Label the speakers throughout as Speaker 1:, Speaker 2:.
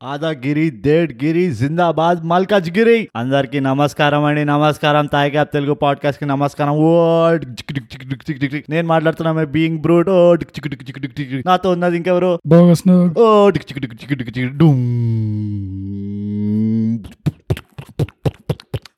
Speaker 1: ఆదాగిరి దేడ్ గిరి జిందాబాద్ మల్కాజ్ గిరి అందరికి నమస్కారం అండి నమస్కారం తాయి గ్యాప్ తెలుగు పాడ్కాస్ట్కి నమస్కారం ఓ. నేను మాట్లాడుతున్నా బీయింగ్ బ్రూట్ ఓ. నాతో ఉన్నది ఇంకెవరు ఓ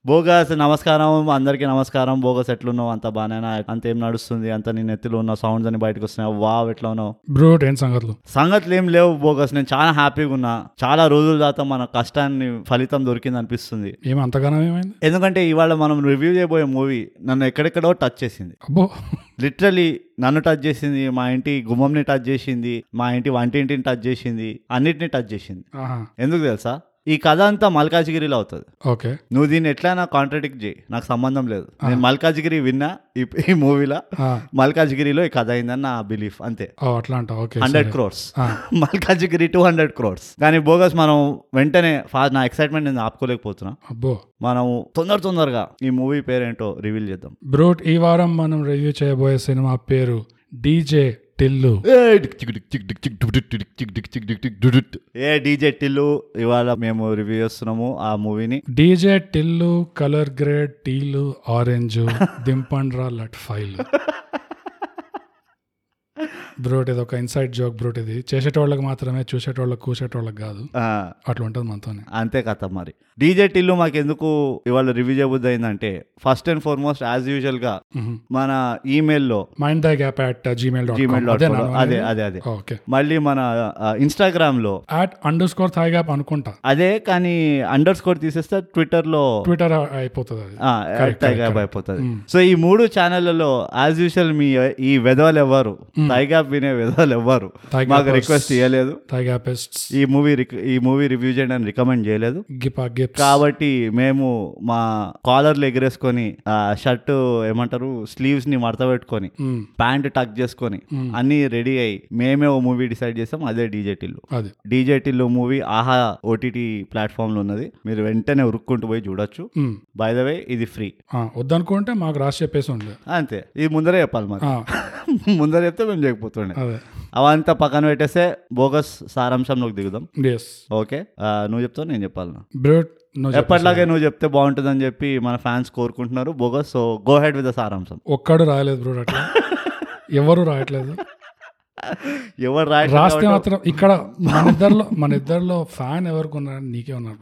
Speaker 1: బోగస్ నమస్కారం. అందరికీ నమస్కారం. బోగస్ ఎట్లున్నావు? అంత బాగానే అంత ఏం నడుస్తుంది? అంత నీ నెత్తిలో ఉన్న సౌండ్స్ అని బయటకు వస్తున్నాయి. వావ్ ఎట్లా ఉన్నావు?
Speaker 2: బ్రూట్ ఏం సంగతులు?
Speaker 1: సంగతులు ఏం లేవు బోగస్. నేను చాలా హ్యాపీగా ఉన్నా. చాలా రోజుల దాకా మన కష్టాన్ని ఫలితం దొరికింది అనిపిస్తుంది.
Speaker 2: ఏమైంది?
Speaker 1: ఎందుకంటే ఇవాళ మనం రివ్యూ చేయబోయే మూవీ నన్ను ఎక్కడెక్కడో టచ్ చేసింది.
Speaker 2: అబ్బో.
Speaker 1: లిటరలీ నన్ను టచ్ చేసింది. మా ఇంటి గుమ్మంని టచ్ చేసింది. మా ఇంటి వంటింటిని టచ్ చేసింది. అన్నిటిని టచ్ చేసింది. ఎందుకు తెలుసా? ఈ కథ అంతా మల్కాజ్గిరిలో అవుతుంది.
Speaker 2: ఓకే.
Speaker 1: నువ్వు దీన్ని ఎట్లయినా కాంట్రడిక్ట్ చేయి. నాకు సంబంధం లేదు. నేను మల్కాజ్గిరి విన్నా ఈ మూవీలో మల్కాజ్గిరిలో ఈ కథ అయిందని నా బిలీఫ్ అంతే.
Speaker 2: అట్లా
Speaker 1: hundred. Crores. Malkajgiri two hundred crores. కానీ బోగస్ మనం వెంటనే ఫాస్ట్ నా ఎక్సైట్మెంట్ నేను ఆపుకోలేకపోతున్నా.
Speaker 2: అబ్బో.
Speaker 1: మనం తొందర తొందరగా ఈ మూవీ పేరేంటో రివీల్ చేద్దాం.
Speaker 2: బ్రూట్ ఈ వారం మనం రివ్యూ చేయబోయే సినిమా పేరు డీజే టిల్లు
Speaker 1: ఏ డీజే టిల్లు ఇవాళ మేము రివ్యూ చేస్తున్నాము ఆ మూవీని
Speaker 2: డీజే టిల్లు కలర్ గ్రేడ్ టీలు ఆరెంజ్ దింపండ్రా లట్ ఫైల్ బ్రూట్ ఇది ఒక ఇన్సైడ్ జోక్ బ్రూట్ ఇది. చేసేటోళ్ళకి మాత్రమే చూసేటోళ్ళకి కూసేటోళ్ళకి కాదు. అట్లా ఉంటుంది మనతోనే.
Speaker 1: అంతే కథ మరి. డీజే టిల్లు మాకు ఎందుకు ఇవాళ రివ్యూ చేయబుద్ది అయిందంటే ఫస్ట్ అండ్ ఫార్మోస్ట్ యాజ్ యూజువల్గా మన ఈమెయిల్లో
Speaker 2: mind the gap at Gmail
Speaker 1: Gmail అదే అదే అదే
Speaker 2: ఓకే.
Speaker 1: మళ్ళీ మన ఇన్స్టాగ్రామ్లో
Speaker 2: at underscore Thai gap అనుకుంటా.
Speaker 1: అదే కానీ అండర్ స్కోర్ తీసేస్తే ట్విట్టర్లో
Speaker 2: ట్విట్టర్ అయిపోతుంది అది.
Speaker 1: టైగాప్ అయిపోతుంది. సో ఈ మూడు ఛానళ్ళలో యాజ్ యూజువల్ మీ ఈ వెధవలు ఎవ్వరు టైగాప్ వినే వెధవలు ఎవ్వరు. మాకు. రిక్వెస్ట్ చేయలేదు ఈ మూవీ ఈ మూవీ రివ్యూ చేయడం రికమెండ్ చేయలేదు. కాబట్టి మేము మా కాలర్లు ఎగరేసుకొని ఆ షర్ట్ ఏమంటారు స్లీవ్స్ని మడత పెట్టుకొని ప్యాంట్ టక్ చేసుకొని అన్ని రెడీ అయ్యి మేమే ఓ మూవీ డిసైడ్ చేసాం అదే డీజే టిల్లు
Speaker 2: అది.
Speaker 1: DJ Tillu movie Aha OTT ప్లాట్ఫామ్లో ఉన్నది. మీరు వెంటనే ఉరుక్కుంటూ పోయి చూడొచ్చు. బై ద వే ఇది ఫ్రీ
Speaker 2: వద్దనుకుంటే మాకు రాసి చెప్పేసి ఉండే.
Speaker 1: అంతే. ఇది ముందరే చెప్పాలి మరి. ముందర చెప్తే మేము చేయకపోతుండే
Speaker 2: అదే.
Speaker 1: అవంతా పక్కన పెట్టేస్తే బోగస్ సారాంశంలోకి దిగుదాం. ఓకే. నువ్వు చెప్తావు నేను చెప్పాలి
Speaker 2: బ్రూట్.
Speaker 1: ఎప్పటిలాగే నువ్వు చెప్తే బాగుంటుందని చెప్పి మన ఫ్యాన్స్ కోరుకుంటున్నారు. Bogus so go ahead with సారాంశం.
Speaker 2: ఒక్కడు రాయలేదు బ్రూట్ అట్లా. ఎవరు రాయట్లేదు?
Speaker 1: ఎవరు
Speaker 2: రాస్తే మాత్రం ఇక్కడ మన ఇద్దరిలో మన ఇద్దరిలో ఫ్యాన్ ఎవరికి ఉన్నారని నీకే ఉన్నారు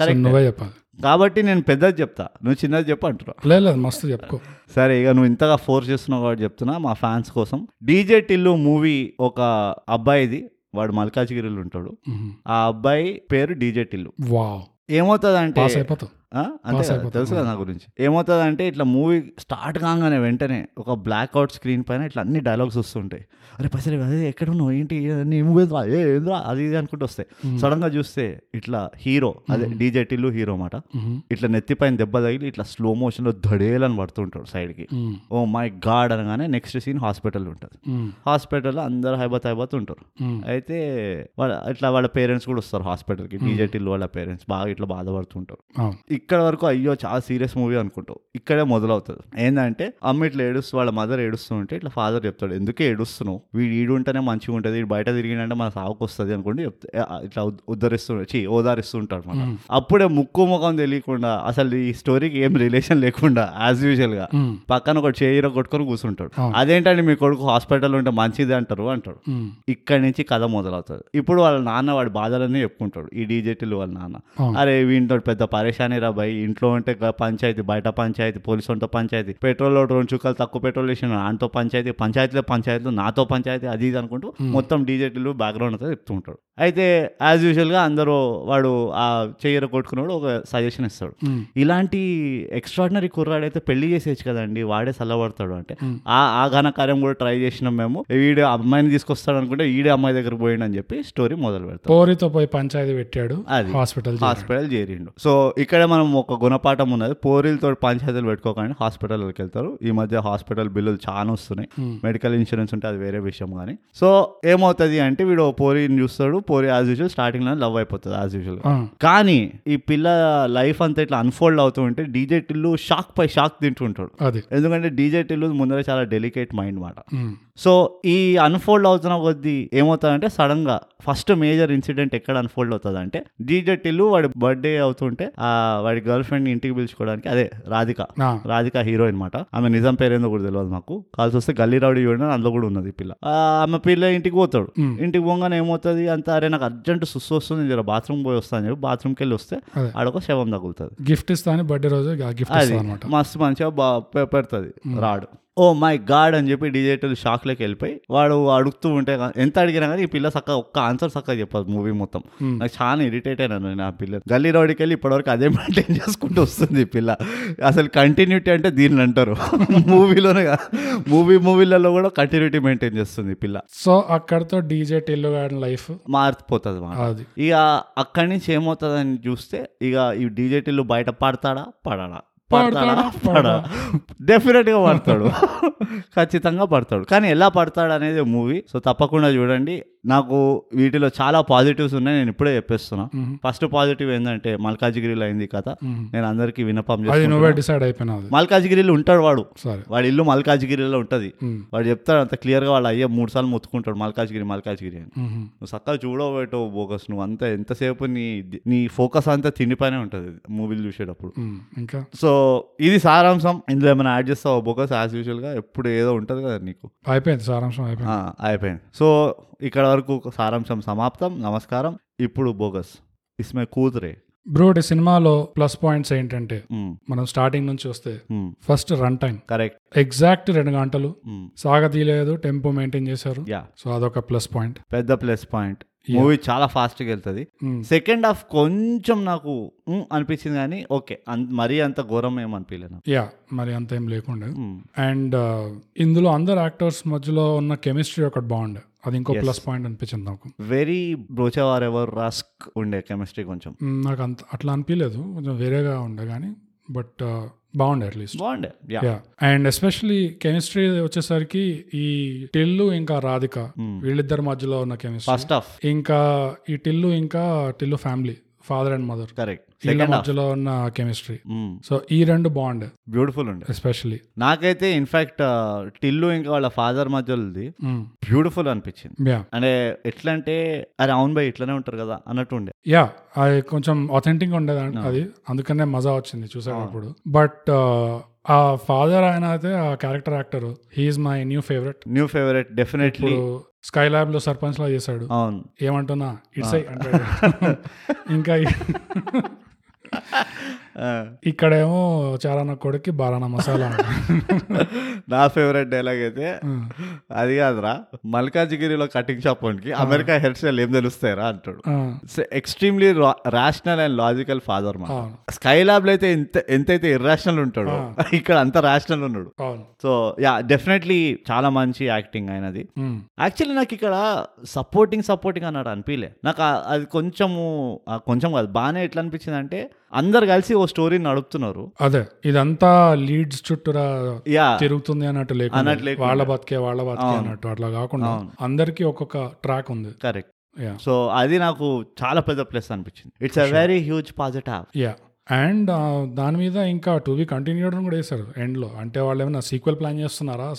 Speaker 1: correct.
Speaker 2: నువ్వే చెప్పాలి.
Speaker 1: కాబట్టి నేను పెద్దది చెప్తా. నువ్వు చిన్నది చెప్పు అంటున్నా
Speaker 2: లేదు లేదు మస్తు చెప్పుకో.
Speaker 1: సరే ఇక నువ్వు ఇంతగా ఫోర్స్ చేస్తున్నావు కాబట్టి చెప్తున్నా మా ఫ్యాన్స్ కోసం. డీజే టిల్లు మూవీ ఒక అబ్బాయిది వాడు మల్కాజ్గిరిలో ఉంటాడు. ఆ అబ్బాయి పేరు డీజే టిల్లు. ఏమవుతుంది అంటే అంతే. తెలుసు కదా నా గురించి. ఏమవుతుంది అంటే ఇట్లా మూవీ స్టార్ట్ కాగానే వెంటనే ఒక బ్లాక్ అవుట్ స్క్రీన్ పైన ఇట్లా అన్ని డైలాగ్స్ వస్తుంటాయి. అరే పసరే అదే ఎక్కడ ఉన్నావు? ఏంటి? నీ మూవీ ఏ ఏంద్రా? అది ఇది అనుకుంటూ వస్తాయి. సడన్గా చూస్తే ఇట్లా హీరో అదే డీజే టిల్లు హీరో మాట. ఇట్లా నెత్తిపైన దెబ్బ తగిలి ఇట్లా స్లో మోషన్లో ధడేలని పడుతుంటాడు సైడ్కి.
Speaker 2: మ్మ్.
Speaker 1: ఓ మై గాడ్ అనగానే నెక్స్ట్ సీన్ హాస్పిటల్ ఉంటుంది. హాస్పిటల్లో అందరు హైబత్ హైబత్ ఉంటారు. అయితే వాళ్ళ ఇట్లా వాళ్ళ పేరెంట్స్ కూడా వస్తారు హాస్పిటల్కి డీజే టిల్లు వాళ్ళ పేరెంట్స్ బాగా ఇట్లా బాధపడుతుంటారు. ఇక్కడ వరకు అయ్యో చాలా సీరియస్ మూవీ అనుకుంటావు. ఇక్కడే మొదలవుతుంది. ఏంటంటే అమ్మ ఇట్లా ఏడుస్తూ వాళ్ళ మదర్ ఏడుస్తూ ఉంటే ఇట్లా ఫాదర్ చెప్తాడు ఎందుకే ఏడుస్తున్నావు? వీడు ఈడు ఉంటేనే మంచిగా ఉంటుంది వీడు బయట తిరిగిందంటే మన సాగుకు వస్తుంది అనుకోండి ఇట్లా ఉద్- ఉద్ధరిస్తూ చీ ఓదారిస్తూ ఉంటాడు మన అప్పుడే ముక్కు ముఖం తెలియకుండా అసలు ఈ స్టోరీకి ఏం రిలేషన్ లేకుండా యాజ్
Speaker 2: యూజువల్గా.
Speaker 1: పక్కన ఒక చైర్ కొట్టుకొని కూర్చుంటాడు. అదేంటండి మీ కొడుకు హాస్పిటల్ ఉంటే మంచిది అంటారు? అంటాడు. ఇక్కడి నుంచి కథ మొదలవుతుంది. ఇప్పుడు వాళ్ళ నాన్న వాడి బాధలన్నీ చెప్పుకుంటాడు. ఈ డీజేటీలు వాళ్ళ నాన్న. అరే వీటితో పెద్ద పరేషాని రా భయ్. ఇంట్లో ఉంటే పంచాయతీ బయట పంచాయతీ పోలీసు వాళ్ళతో పంచాయతీ. పెట్రోల్ రెండు చుక్కలు తక్కువ పెట్రోల్ వేసిన నాతో పంచాయతీ పంచాయతీలో పంచాయతీలో నాతో పంచాయతీ అది ఇది అనుకుంటూ మొత్తం డీజేటీలు బ్యాక్గ్రౌండ్ అంతా చెప్తూ ఉంటాడు. అయితే యాజ్ యూజువల్గా అందరూ వాడు ఆ చెయ్యర కొట్టుకున్నాడు ఒక సజెషన్ ఇస్తాడు. ఇలాంటి ఎక్స్ట్రాడినరీ కుర్రాడైతే పెళ్ళి చేసేయచ్చు కదండి వాడే చల్లబడతాడు అంటే. ఆ ఆ ఘనకార్యం కూడా ట్రై చేసినాం మేము. వీడు అమ్మాయిని తీసుకొస్తాడు అనుకుంటే ఈడే అమ్మాయి దగ్గర పోయిండు అని చెప్పి స్టోరీ మొదలు పెడతాం
Speaker 2: పోరితో పోయి పంచాయతీ పెట్టాడు
Speaker 1: అది.
Speaker 2: హాస్పిటల్
Speaker 1: హాస్పిటల్ చేరిండు. సో ఇక్కడ మనం ఒక గుణపాఠం ఉన్నది. పోరీలతో పంచాయతీలు పెట్టుకోకండి. హాస్పిటల్కి వెళ్తారు. ఈ మధ్య హాస్పిటల్ బిల్లులు చాలా వస్తున్నాయి.
Speaker 2: Hmm.
Speaker 1: మెడికల్ ఇన్సూరెన్స్ ఉంటే అది వేరే విషయం కానీ. సో ఏమవుతుంది అంటే వీడు పోరీని చూస్తాడు. పోరి యాజ్ యూజువల్ స్టార్టింగ్లో లవ్ అయిపోతుంది యాజ్ యూజువల్ కానీ ఈ పిల్ల లైఫ్ అంతా ఇట్లా అన్ఫోల్డ్ అవుతూ ఉంటే డీజే టిల్లు షాక్ పై షాక్ తింటుంటాడు. ఎందుకంటే డీజే టిల్లు ముందర చాలా డెలికేట్ మైండ్ మాట.
Speaker 2: ఉమ్,
Speaker 1: సో ఈ అన్ఫోల్డ్ అవుతున్న కొద్దీ ఏమవుతుందంటే సడన్గా ఫస్ట్ మేజర్ ఇన్సిడెంట్ ఎక్కడ అన్ఫోల్డ్ అవుతుంది అంటే డీజే టిల్లు వాడి బర్త్డే అవుతుంటే వాడి గర్ల్ ఫ్రెండ్ ఇంటికి పిలుచుకోవడానికి అదే రాధిక. రాధిక హీరోయిన్ మాట ఆమె నిజం పేరేందో కూడా తెలియదు మాకు. కాల్సి వస్తే గల్లీ రౌడీ చూడండి అందులో కూడా ఉన్నది పిల్ల. ఆమె పిల్ల ఇంటికి పోతాడు. ఇంటికి పోగానే ఏమవుతుంది అంత అరే నాకు అర్జెంట్ సుస్సు వస్తుంది జర బాత్రూమ్ పోయి వస్తాను చెప్పి బాత్రూమ్కి వెళ్ళి వస్తే. ఆడొక శవం తగులుతుంది.
Speaker 2: గిఫ్ట్ ఇస్తా అని బర్త్డే రోజు గిఫ్ట్ అనమాట
Speaker 1: మస్తు మంచిగా పెడుతుంది రాడు. ఓ మై గాడ్ అని చెప్పి డిజిటల్ షాక్లోకి వెళ్ళిపోయి వాడు అడుగుతూ ఉంటే ఎంత అడిగినా కానీ ఈ పిల్ల చక్కగా ఒక్క ఆన్సర్ చక్కగా చెప్పదు మూవీ మొత్తం.
Speaker 2: Hmm.
Speaker 1: నాకు చాలా ఇరిటేట్ అయినాను నేను ఆ పిల్ల. గల్లీ రోడ్కి వెళ్ళి ఇప్పటివరకు అదే మెయింటైన్ చేసుకుంటూ వస్తుంది ఈ పిల్ల. అసలు కంటిన్యూటీ అంటే దీన్ని అంటారు. మూవీలోనే మూవీ మూవీలలో కూడా కంటిన్యూటీ మెయింటైన్ చేస్తుంది ఈ పిల్ల.
Speaker 2: సో అక్కడతో డీజే టిల్లు లైఫ్
Speaker 1: మారిపోతుంది
Speaker 2: అది.
Speaker 1: ఇక అక్కడి నుంచి ఏమవుతుందని చూస్తే ఇక ఈ డీజేటీలు బయట పడతాడా? పడడా పడతాడా?
Speaker 2: పడతాడా?
Speaker 1: పడా. డెఫినెట్గా పడతాడు. ఖచ్చితంగా పడతాడు. కానీ ఎలా పడతాడు అనేది మూవీ సో తప్పకుండా చూడండి. నాకు వీటిలో చాలా పాజిటివ్స్ ఉన్నాయి. నేను ఇప్పుడే చెప్పేస్తున్నా. ఫస్ట్ పాజిటివ్ ఏంటంటే మల్కాజిగిరిలో అయింది కథ. నేను అందరికీ వినపం
Speaker 2: డిసైడ్ అయిపోయినావు
Speaker 1: మల్కాజిగిరిలో ఉంటాడు వాడు. వాడి ఇల్లు మల్కాజిగిరిలో ఉంటది. వాడు చెప్తాడు అంత క్లియర్గా వాళ్ళ అయ్యే మూడు సార్లు మొత్తుకుంటాడు మల్కాజిగిరి మల్కాజిగిరి అని. నువ్వు చక్కగా చూడబెట్టో బోకస్ నువ్వు అంతా ఎంతసేపు నీ నీ ఫోకస్ అంతా తిండిపైనే ఉంటుంది. మూవీలు చూసేటప్పుడు.
Speaker 2: ఇంకా?
Speaker 1: సో ఇది సారాంశం. ఇందులో ఏమైనా యాడ్ చేస్తావు బోకస్? యాజ్ యూజువల్గా ఎప్పుడు ఏదో ఉంటుంది కదా నీకు.
Speaker 2: అయిపోయింది సారాంశం అయిపోయింది.
Speaker 1: అయిపోయింది. సో ఇక్కడ వరకు సారాంశం సమాప్తం. నమస్కారం. ఇప్పుడు బోగస్ ఇస్మే కూతురే.
Speaker 2: బ్రో ఈ సినిమాలో ప్లస్ పాయింట్స్ ఏంటంటే మనం స్టార్టింగ్ నుంచి వస్తే first run time
Speaker 1: correct.
Speaker 2: Exact రెండు గంటలు. సాగతీయలేదు టెంపో మెయింటైన్ చేశారు. సో అదొక ప్లస్ పాయింట్.
Speaker 1: పెద్ద ప్లస్ పాయింట్. మూవీ చాలా ఫాస్ట్గా వెళ్తుంది.
Speaker 2: మ్మ్.
Speaker 1: సెకండ్ హాఫ్ కొంచెం నాకు అనిపించింది కానీ ఓకే. మరీ అంత ఘోరం ఏం అనిపించలేదు
Speaker 2: యా మరి అంత ఏం లేకుండా. అండ్ ఇందులో అందరు యాక్టర్స్ మధ్యలో ఉన్న కెమిస్ట్రీ ఒకటి బాగుండే. అది ఇంకో ప్లస్ పాయింట్ అనిపించింది నాకు.
Speaker 1: వెరీ బ్రోచేవార్ ఎవర్ రాస్క్ ఉండే కెమిస్ట్రీ కొంచెం.
Speaker 2: మ్, నాకు అంత అట్లా అనిపించలేదు కొంచెం వేరేగా ఉండే కానీ బట్ బాగుండే అట్లీస్ట్
Speaker 1: బాగుండే. యా
Speaker 2: అండ్ ఎస్పెషలీ కెమిస్ట్రీ వచ్చేసరికి ఈ టిల్లు ఇంకా రాధిక వీళ్ళిద్దరి మధ్యలో ఉన్న కెమిస్ట్రీ
Speaker 1: ఫస్ట్
Speaker 2: ఇంకా ఈ టిల్లు ఇంకా Tillu family father and mother
Speaker 1: correct
Speaker 2: వీళ్ళ మధ్యలో ఉన్న కెమిస్ట్రీ సో ఈ రెండు బాగుండే
Speaker 1: బ్యూటిఫుల్ ఉండే.
Speaker 2: ఎస్పెషలీ
Speaker 1: నాకైతే ఇన్ఫాక్ట్ టిల్లు ఇంకా వాళ్ళ ఫాదర్ మధ్యలోది బ్యూటిఫుల్ అనిపించింది. అంటే ఎట్లా అంటే అరే అవును బై ఇట్లానే ఉంటారు కదా అన్నట్టు ఉండే.
Speaker 2: యా అది కొంచెం అథెంటిక్ ఉండేది అది. అందుకనే మజా వచ్చింది చూసేటప్పుడు. బట్ ఆ ఫాదర్ ఆయన అయితే ఆ character actor he's my new favourite
Speaker 1: new favourite definitely
Speaker 2: sky ల్యాబ్లో సర్పంచ్ లా చేశాడు.
Speaker 1: అవును.
Speaker 2: ఏమంటున్నా? ఇట్స్ ఇంకా ఇక్కడేమో చారాన కొడుక్కి బారాన మసాలా.
Speaker 1: నా ఫేవరెట్ డైలాగ్ అయితే అది కాదురా మల్కాజిగిరిలో కటింగ్ షాప్ వానికి అమెరికా హెయిర్ స్టైల్ ఏం తెలుస్తాయిరా అంటాడు. ఎక్స్ట్రీమ్లీ రాషనల్ అండ్ లాజికల్ ఫాదర్ మా స్కై ల్యాబ్లో అయితే ఎంత ఎంతైతే ఇర్రాషనల్ ఉంటాడో ఇక్కడ అంత రాషనల్ ఉన్నాడు. సో యా డెఫినెట్లీ చాలా మంచి యాక్టింగ్ అయినది యాక్చువల్లీ నాకు ఇక్కడ సపోర్టింగ్ సపోర్టింగ్ అన్నాడు అనిపించలే నాకు అది కొంచెము కొంచెం కాదు బాగానే ఎట్లా అనిపించింది అంటే అందరు కలిసి ఓ స్టోరీ నడుపుతున్నారు.
Speaker 2: అదే ఇదంతా లీడ్స్ చుట్టూరా తిరుగుతుంది అన్నట్టు లేకుండా. వాళ్ళ బతికే వాళ్ళ బతికే అన్నట్టు అట్లా కాకుండా అందరికి ఒక్కొక్క ట్రాక్ ఉంది.
Speaker 1: Correct
Speaker 2: yeah.
Speaker 1: సో అది నాకు చాలా పెద్ద ప్లస్ అనిపించింది. It's a very huge positive
Speaker 2: yeah. And దాని మీద ఇంకా టు బి కంటిన్యూడ్ కూడా వేశారు ఎండ్లో అంటే వాళ్ళు ఏమైనా సీక్వెల్ ప్లాన్ చేస్తున్నారా?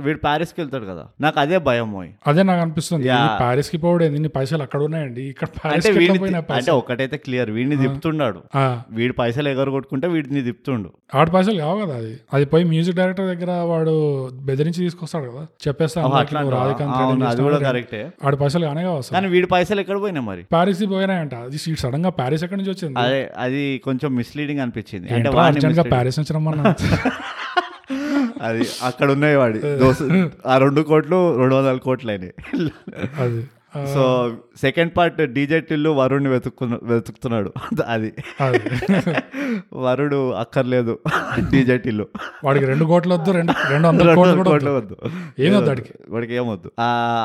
Speaker 1: వీడు ప్యారిస్కి వెళ్తాడు కదా. నాకు అదే భయం
Speaker 2: అదే నాకు అనిపిస్తుంది.
Speaker 1: Yeah.
Speaker 2: ప్యారిస్కి పోవడం ఇన్ని పైసలు అక్కడ ఉన్నాయండి. ఇక్కడ
Speaker 1: అంటే
Speaker 2: పోయినా
Speaker 1: ఒకటైతే క్లియర్. వీడిని తిప్పుతున్నాడు.
Speaker 2: ఆ,
Speaker 1: వీడి పైసలు ఎగరు కొట్టుకుంటే వీడిని తిప్పుతుండు.
Speaker 2: ఆడ పైసలు కావు కదా అది. అది పోయి మ్యూజిక్ డైరెక్టర్ దగ్గర వాడు బెదిరించి తీసుకొస్తాడు కదా. చెప్పేస్తా అందరికీ
Speaker 1: అట్లా
Speaker 2: నువ్వు రాధికాంత్
Speaker 1: అవును,
Speaker 2: రెడ్డిని
Speaker 1: అది కూడా
Speaker 2: చేస్తావా?
Speaker 1: కరెక్టే.
Speaker 2: ఆడ పైసలు కానే కావు అసలు.
Speaker 1: కానీ వీడి పైసలు ఎక్కడ పోయినాయి మరి?
Speaker 2: ప్యారిస్కి పోయినాయంట. అది సడన్గా ప్యారిస్ ఎక్కడి నుంచి వచ్చింది?
Speaker 1: అదే అది కొంచెం మిస్లీడింగ్ అనిపించింది. అంటే వాడిని.
Speaker 2: ప్యారిస్ నుంచి రమ్మన్నా
Speaker 1: అది అక్కడ ఉన్నాయి వాడి. దోస్ ఆ రెండు కోట్లు రెండు వందల కోట్లు అయినాయి.
Speaker 2: అది.
Speaker 1: So second part DJ Tillu వరుణ్ని వెతుక్కున్న వెతుకుతున్నాడు. అది. వరుడు అక్కర్లేదు డీజే టిల్లు.
Speaker 2: వాడికి రెండు కోట్లు వద్దు రెండు రెండు వందల కోట్లు వద్దు.
Speaker 1: వద్దు.
Speaker 2: ఏమొద్దు వాడికి?
Speaker 1: వాడికి ఏమొద్దు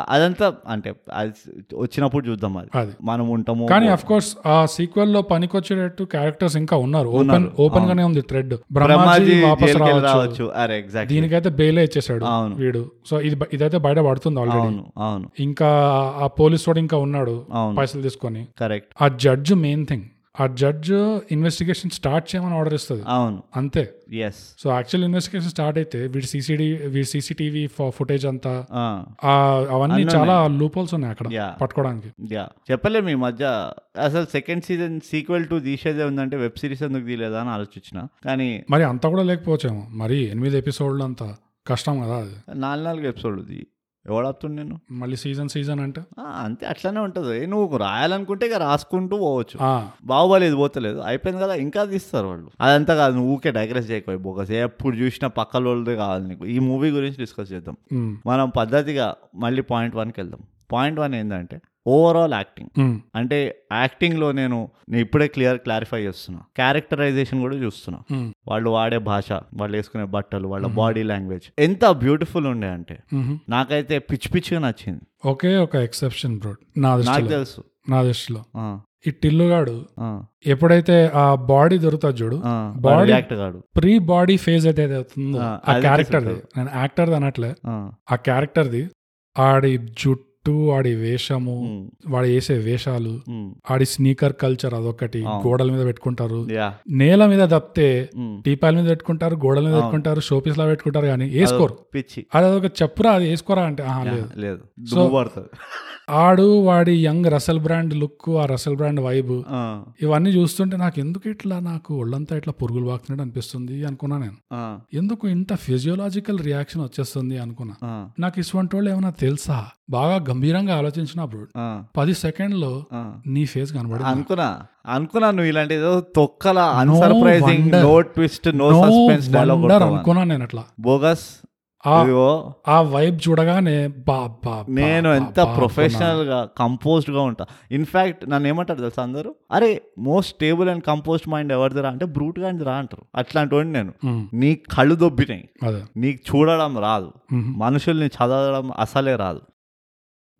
Speaker 1: అదంతా అంటే అది వచ్చినప్పుడు చూద్దాం అది. మనం ఉంటాము
Speaker 2: కానీ అఫ్ కోర్స్ ఆ సీక్వెల్లో పనికొచ్చేటట్టు క్యారెక్టర్స్ ఇంకా ఉన్నారు. ఓపెన్ ఓపెన్ గానే ఉంది థ్రెడ్ బ్రహ్మాజీ వాపస్ రావచ్చు.
Speaker 1: అరే ఎగ్జాక్ట్
Speaker 2: దీనికైతే బెయిలే ఇచ్చేసాడు
Speaker 1: అవును.
Speaker 2: వీడు. సో ఇది ఇదైతే బయట పడుతుంది ఆల్రెడీ
Speaker 1: అవును అవును.
Speaker 2: ఇంకా ఆ పోలీస్ వాడు ఇంకా ఉన్నాడు పైసలు తీసుకొని.
Speaker 1: కరెక్ట్.
Speaker 2: ఆ జడ్జ్ మెయిన్ థింగ్. ఆ జడ్జ్ ఇన్వెస్టిగేషన్ స్టార్ట్ చేయమని ఆర్డర్ ఇస్తుంది.
Speaker 1: అవును.
Speaker 2: అంతే.
Speaker 1: Yes
Speaker 2: so actual investigation start అయితే వీడి సీసీడీ వీడి సీసీటీవీ ఫుటేజ్ అంతా అవన్నీ చాలా లూపోల్స్ ఉన్నాయి అక్కడ పట్టుకోవడానికి.
Speaker 1: చెప్పలేము ఈ మధ్య. అసలు సెకండ్ సీజన్ సీక్వెల్ టు తీసేదే ఉందంటే వెబ్ సిరీస్ ఎందుకు తీయలేదా అని ఆలోచించిన. కానీ
Speaker 2: మరి అంతా కూడా లేకపోవచ్చేమో. మరి ఎనిమిది ఎపిసోడ్లు అంతా. కష్టం కదా అది.
Speaker 1: నాలుగు నాలుగు ఎపిసోడ్ ఇది ఎవడాపుతుంది నేను
Speaker 2: మళ్ళీ సీజన్ సీజన్ అంటే?
Speaker 1: అంతే అట్లానే ఉంటుంది. నువ్వు రాయాలనుకుంటే ఇక రాసుకుంటూ పోవచ్చు. బాహుబలి ఇది పోతలేదు. అయిపోయింది కదా ఇంకా తీస్తారు వాళ్ళు. అదంతా కాదు నువ్వు ఊకే డైగ్రెస్ చేయకపోయి బోకస్ ఎప్పుడు చూసినా పక్కల వాళ్ళదే కావాలి నీకు. ఈ మూవీ గురించి డిస్కస్ చేద్దాం. మనం పద్ధతిగా మళ్ళీ పాయింట్ వన్కి వెళ్దాం. పాయింట్ వన్ ఏంటంటే ఓవరాల్ యాక్టింగ్
Speaker 2: ఉమ్,
Speaker 1: అంటే యాక్టింగ్లో నేను నేను ఇప్పుడే క్లియర్ క్లారిఫై చేస్తున్నా. క్యారెక్టరైజేషన్ కూడా చూస్తున్నా.
Speaker 2: ఉమ్,
Speaker 1: వాళ్ళు వాడే భాష వాళ్ళు వేసుకునే బట్టలు వాళ్ళ బాడీ లాంగ్వేజ్ ఎంత బ్యూటిఫుల్ ఉండే అంటే. నాకైతే పిచ్చి పిచ్చిగా నచ్చింది.
Speaker 2: ఒకే ఒక ఎక్సెప్షన్ బ్రో
Speaker 1: నాకు తెలుసు.
Speaker 2: నా దృష్టిలో. ఈ టిల్లుగాడు ఎప్పుడైతే ఆ బాడీ దొరుకుతుంది చూడు
Speaker 1: కాడు
Speaker 2: ప్రీ బాడీ ఫేజ్ అయితే అవుతుందో
Speaker 1: ఆ,
Speaker 2: క్యారెక్టర్. నేను యాక్టర్ అనట్లే.
Speaker 1: ఆ,
Speaker 2: ఆ క్యారెక్టర్ది ఆడి జుట్టు ఆడి వేషము
Speaker 1: ఉమ్,
Speaker 2: వాడు వేసే వేషాలు ఆడి స్నీకర్ కల్చర్ అదొకటి. గోడల మీద పెట్టుకుంటారు. నేల మీద తప్పితే
Speaker 1: ఉమ్,
Speaker 2: టీపాయల మీద పెట్టుకుంటారు గోడల మీద. పెట్టుకుంటారు షోపీస్ లా పెట్టుకుంటారు కానీ వేసుకోరు అది అదొక చెప్పురా అది వేసుకోరా అంటే లేదు.
Speaker 1: పడుతుంది
Speaker 2: ఆడు వాడి యంగ్ రసల్ బ్రాండ్ లుక్ ఆ రసల్ బ్రాండ్ వైబ్ ఇవన్నీ చూస్తుంటే నాకు ఎందుకు ఇట్లా నాకు ఒళ్ళంతా ఇట్లా పురుగులు వాకుతున్నట్టు అనిపిస్తుంది అనుకున్నా నేను. ఎందుకు ఇంత ఫిజియోలాజికల్ రియాక్షన్ వచ్చేస్తుంది అనుకున్నా. నాకు ఇటువంటి వాళ్ళు ఏమైనా తెలుసా? బాగా గంభీరంగా ఆలోచించిన బ్రో. పది సెకండ్లో
Speaker 1: ఆ.
Speaker 2: నీ ఫేస్ కనబడి
Speaker 1: అనుకున్నా. అనుకున్నా నువ్వు ఇలాంటి ఏదో తొక్కల unsurprising. No twist no suspense dialogue
Speaker 2: అనుకున్నా నేను అట్లా.
Speaker 1: బోగస్
Speaker 2: ఆ వైబ్ చూడగానే బా బా బా,
Speaker 1: నేను ఎంత ప్రొఫెషనల్గా కంపోజ్డ్గా ఉంటా. ఇన్ఫాక్ట్ నన్ను ఏమంటారు తెలుసా అందరూ? అరే most stable and composed mind ఎవరిదిరా అంటే బ్రూట్గా రా అంటారు. అట్లాంటి వాడిని నేను. నీ కళ్ళు దొబ్బినాయి. నీకు చూడడం రాదు. మనుషుల్ని చదవడం అసలే రాదు.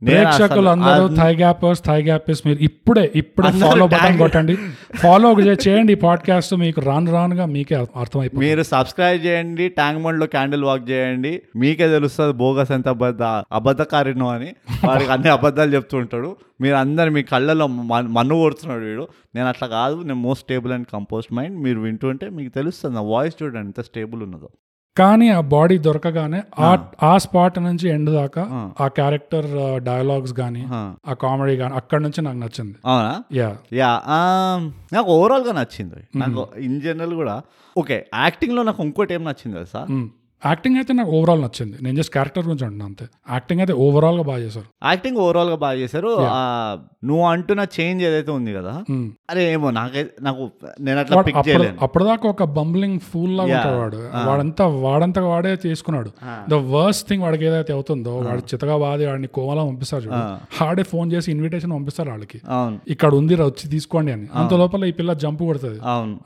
Speaker 2: ప్రేక్షకులు అందరూ థై గ్యాపర్స్ థై గ్యాపర్స్ మీరు ఇప్పుడే ఇప్పుడే ఫాలో బటన్ కొట్టండి. ఫాలో చేయండి ఈ పాడ్కాస్ట్ మీకు రాను రానుగా మీకే అర్థమైపోతుంది
Speaker 1: మీరు సబ్స్క్రైబ్ చేయండి ట్యాంక్ బండ్లో క్యాండిల్ వాక్ చేయండి. మీకే తెలుస్తుంది బోగస్ ఎంత అబద్ధ అబద్ధకారినో అని. వాడికి అన్ని అబద్ధాలు చెప్తూ ఉంటాడు. మీరు అందరు మీ కళ్ళలో మన్ను కొడుతున్నాడు వీడు. నేను అట్లా కాదు నేను most stable and composed mind మీరు వింటుంటే మీకు తెలుస్తుంది నా వాయిస్ చూడండి ఎంత స్టేబుల్ ఉన్నదో.
Speaker 2: కానీ ఆ బాడీ దొరకగానే ఆ ఆ. స్పాట్ నుంచి ఎండ్ దాకా
Speaker 1: ఆ.
Speaker 2: క్యారెక్టర్ డైలాగ్స్ గానీ
Speaker 1: ఆ.
Speaker 2: కామెడీ గానీ అక్కడ నుంచి నాకు నచ్చింది.
Speaker 1: అవునా?
Speaker 2: యా.
Speaker 1: యా నాకు ఓవరాల్గా నచ్చింది. నాకు ఇన్ జనరల్ కూడా ఓకే యాక్టింగ్లో నాకు ఇంకోటి ఏం నచ్చింది తెలుసా?
Speaker 2: యాక్టింగ్ అయితే నాకు ఓవరాల్ నచ్చింది. నేను జస్ట్ క్యారెక్టర్ గురించి అంటున్నా అంతే. యాక్టింగ్ అయితే ఓవరాల్గా బాగా చేశారు.
Speaker 1: యాక్టింగ్ ఓవరాల్గా బాగా చేశారు. నువ్వు అంటున్న చేంజ్ ఏదైతే ఉంది కదా
Speaker 2: Hmm.
Speaker 1: అరే ఏమో నాకైతే నాకు నేను అట్లా పిక్ చేయలేను.
Speaker 2: అప్పటిదాకా ఒక బంబ్లింగ్ ఫూల్ లాగా. ఉంటాడు వాడు. వాడంతా వాడంతా వాడే తీసుకున్నాడు ద వర్స్ట్ థింగ్ వాడికి ఏదైతే అవుతుందో వాడు చితగా బాధి వాడిని కోమలా పంపిస్తాడు చూడు. ఆడే ఫోన్ చేసి ఇన్విటేషన్ పంపిస్తారు వాళ్ళకి. ఇక్కడ ఉంది వచ్చి తీసుకోండి అని. అంత లోపల ఈ పిల్ల జంప్ కొడుతుంది.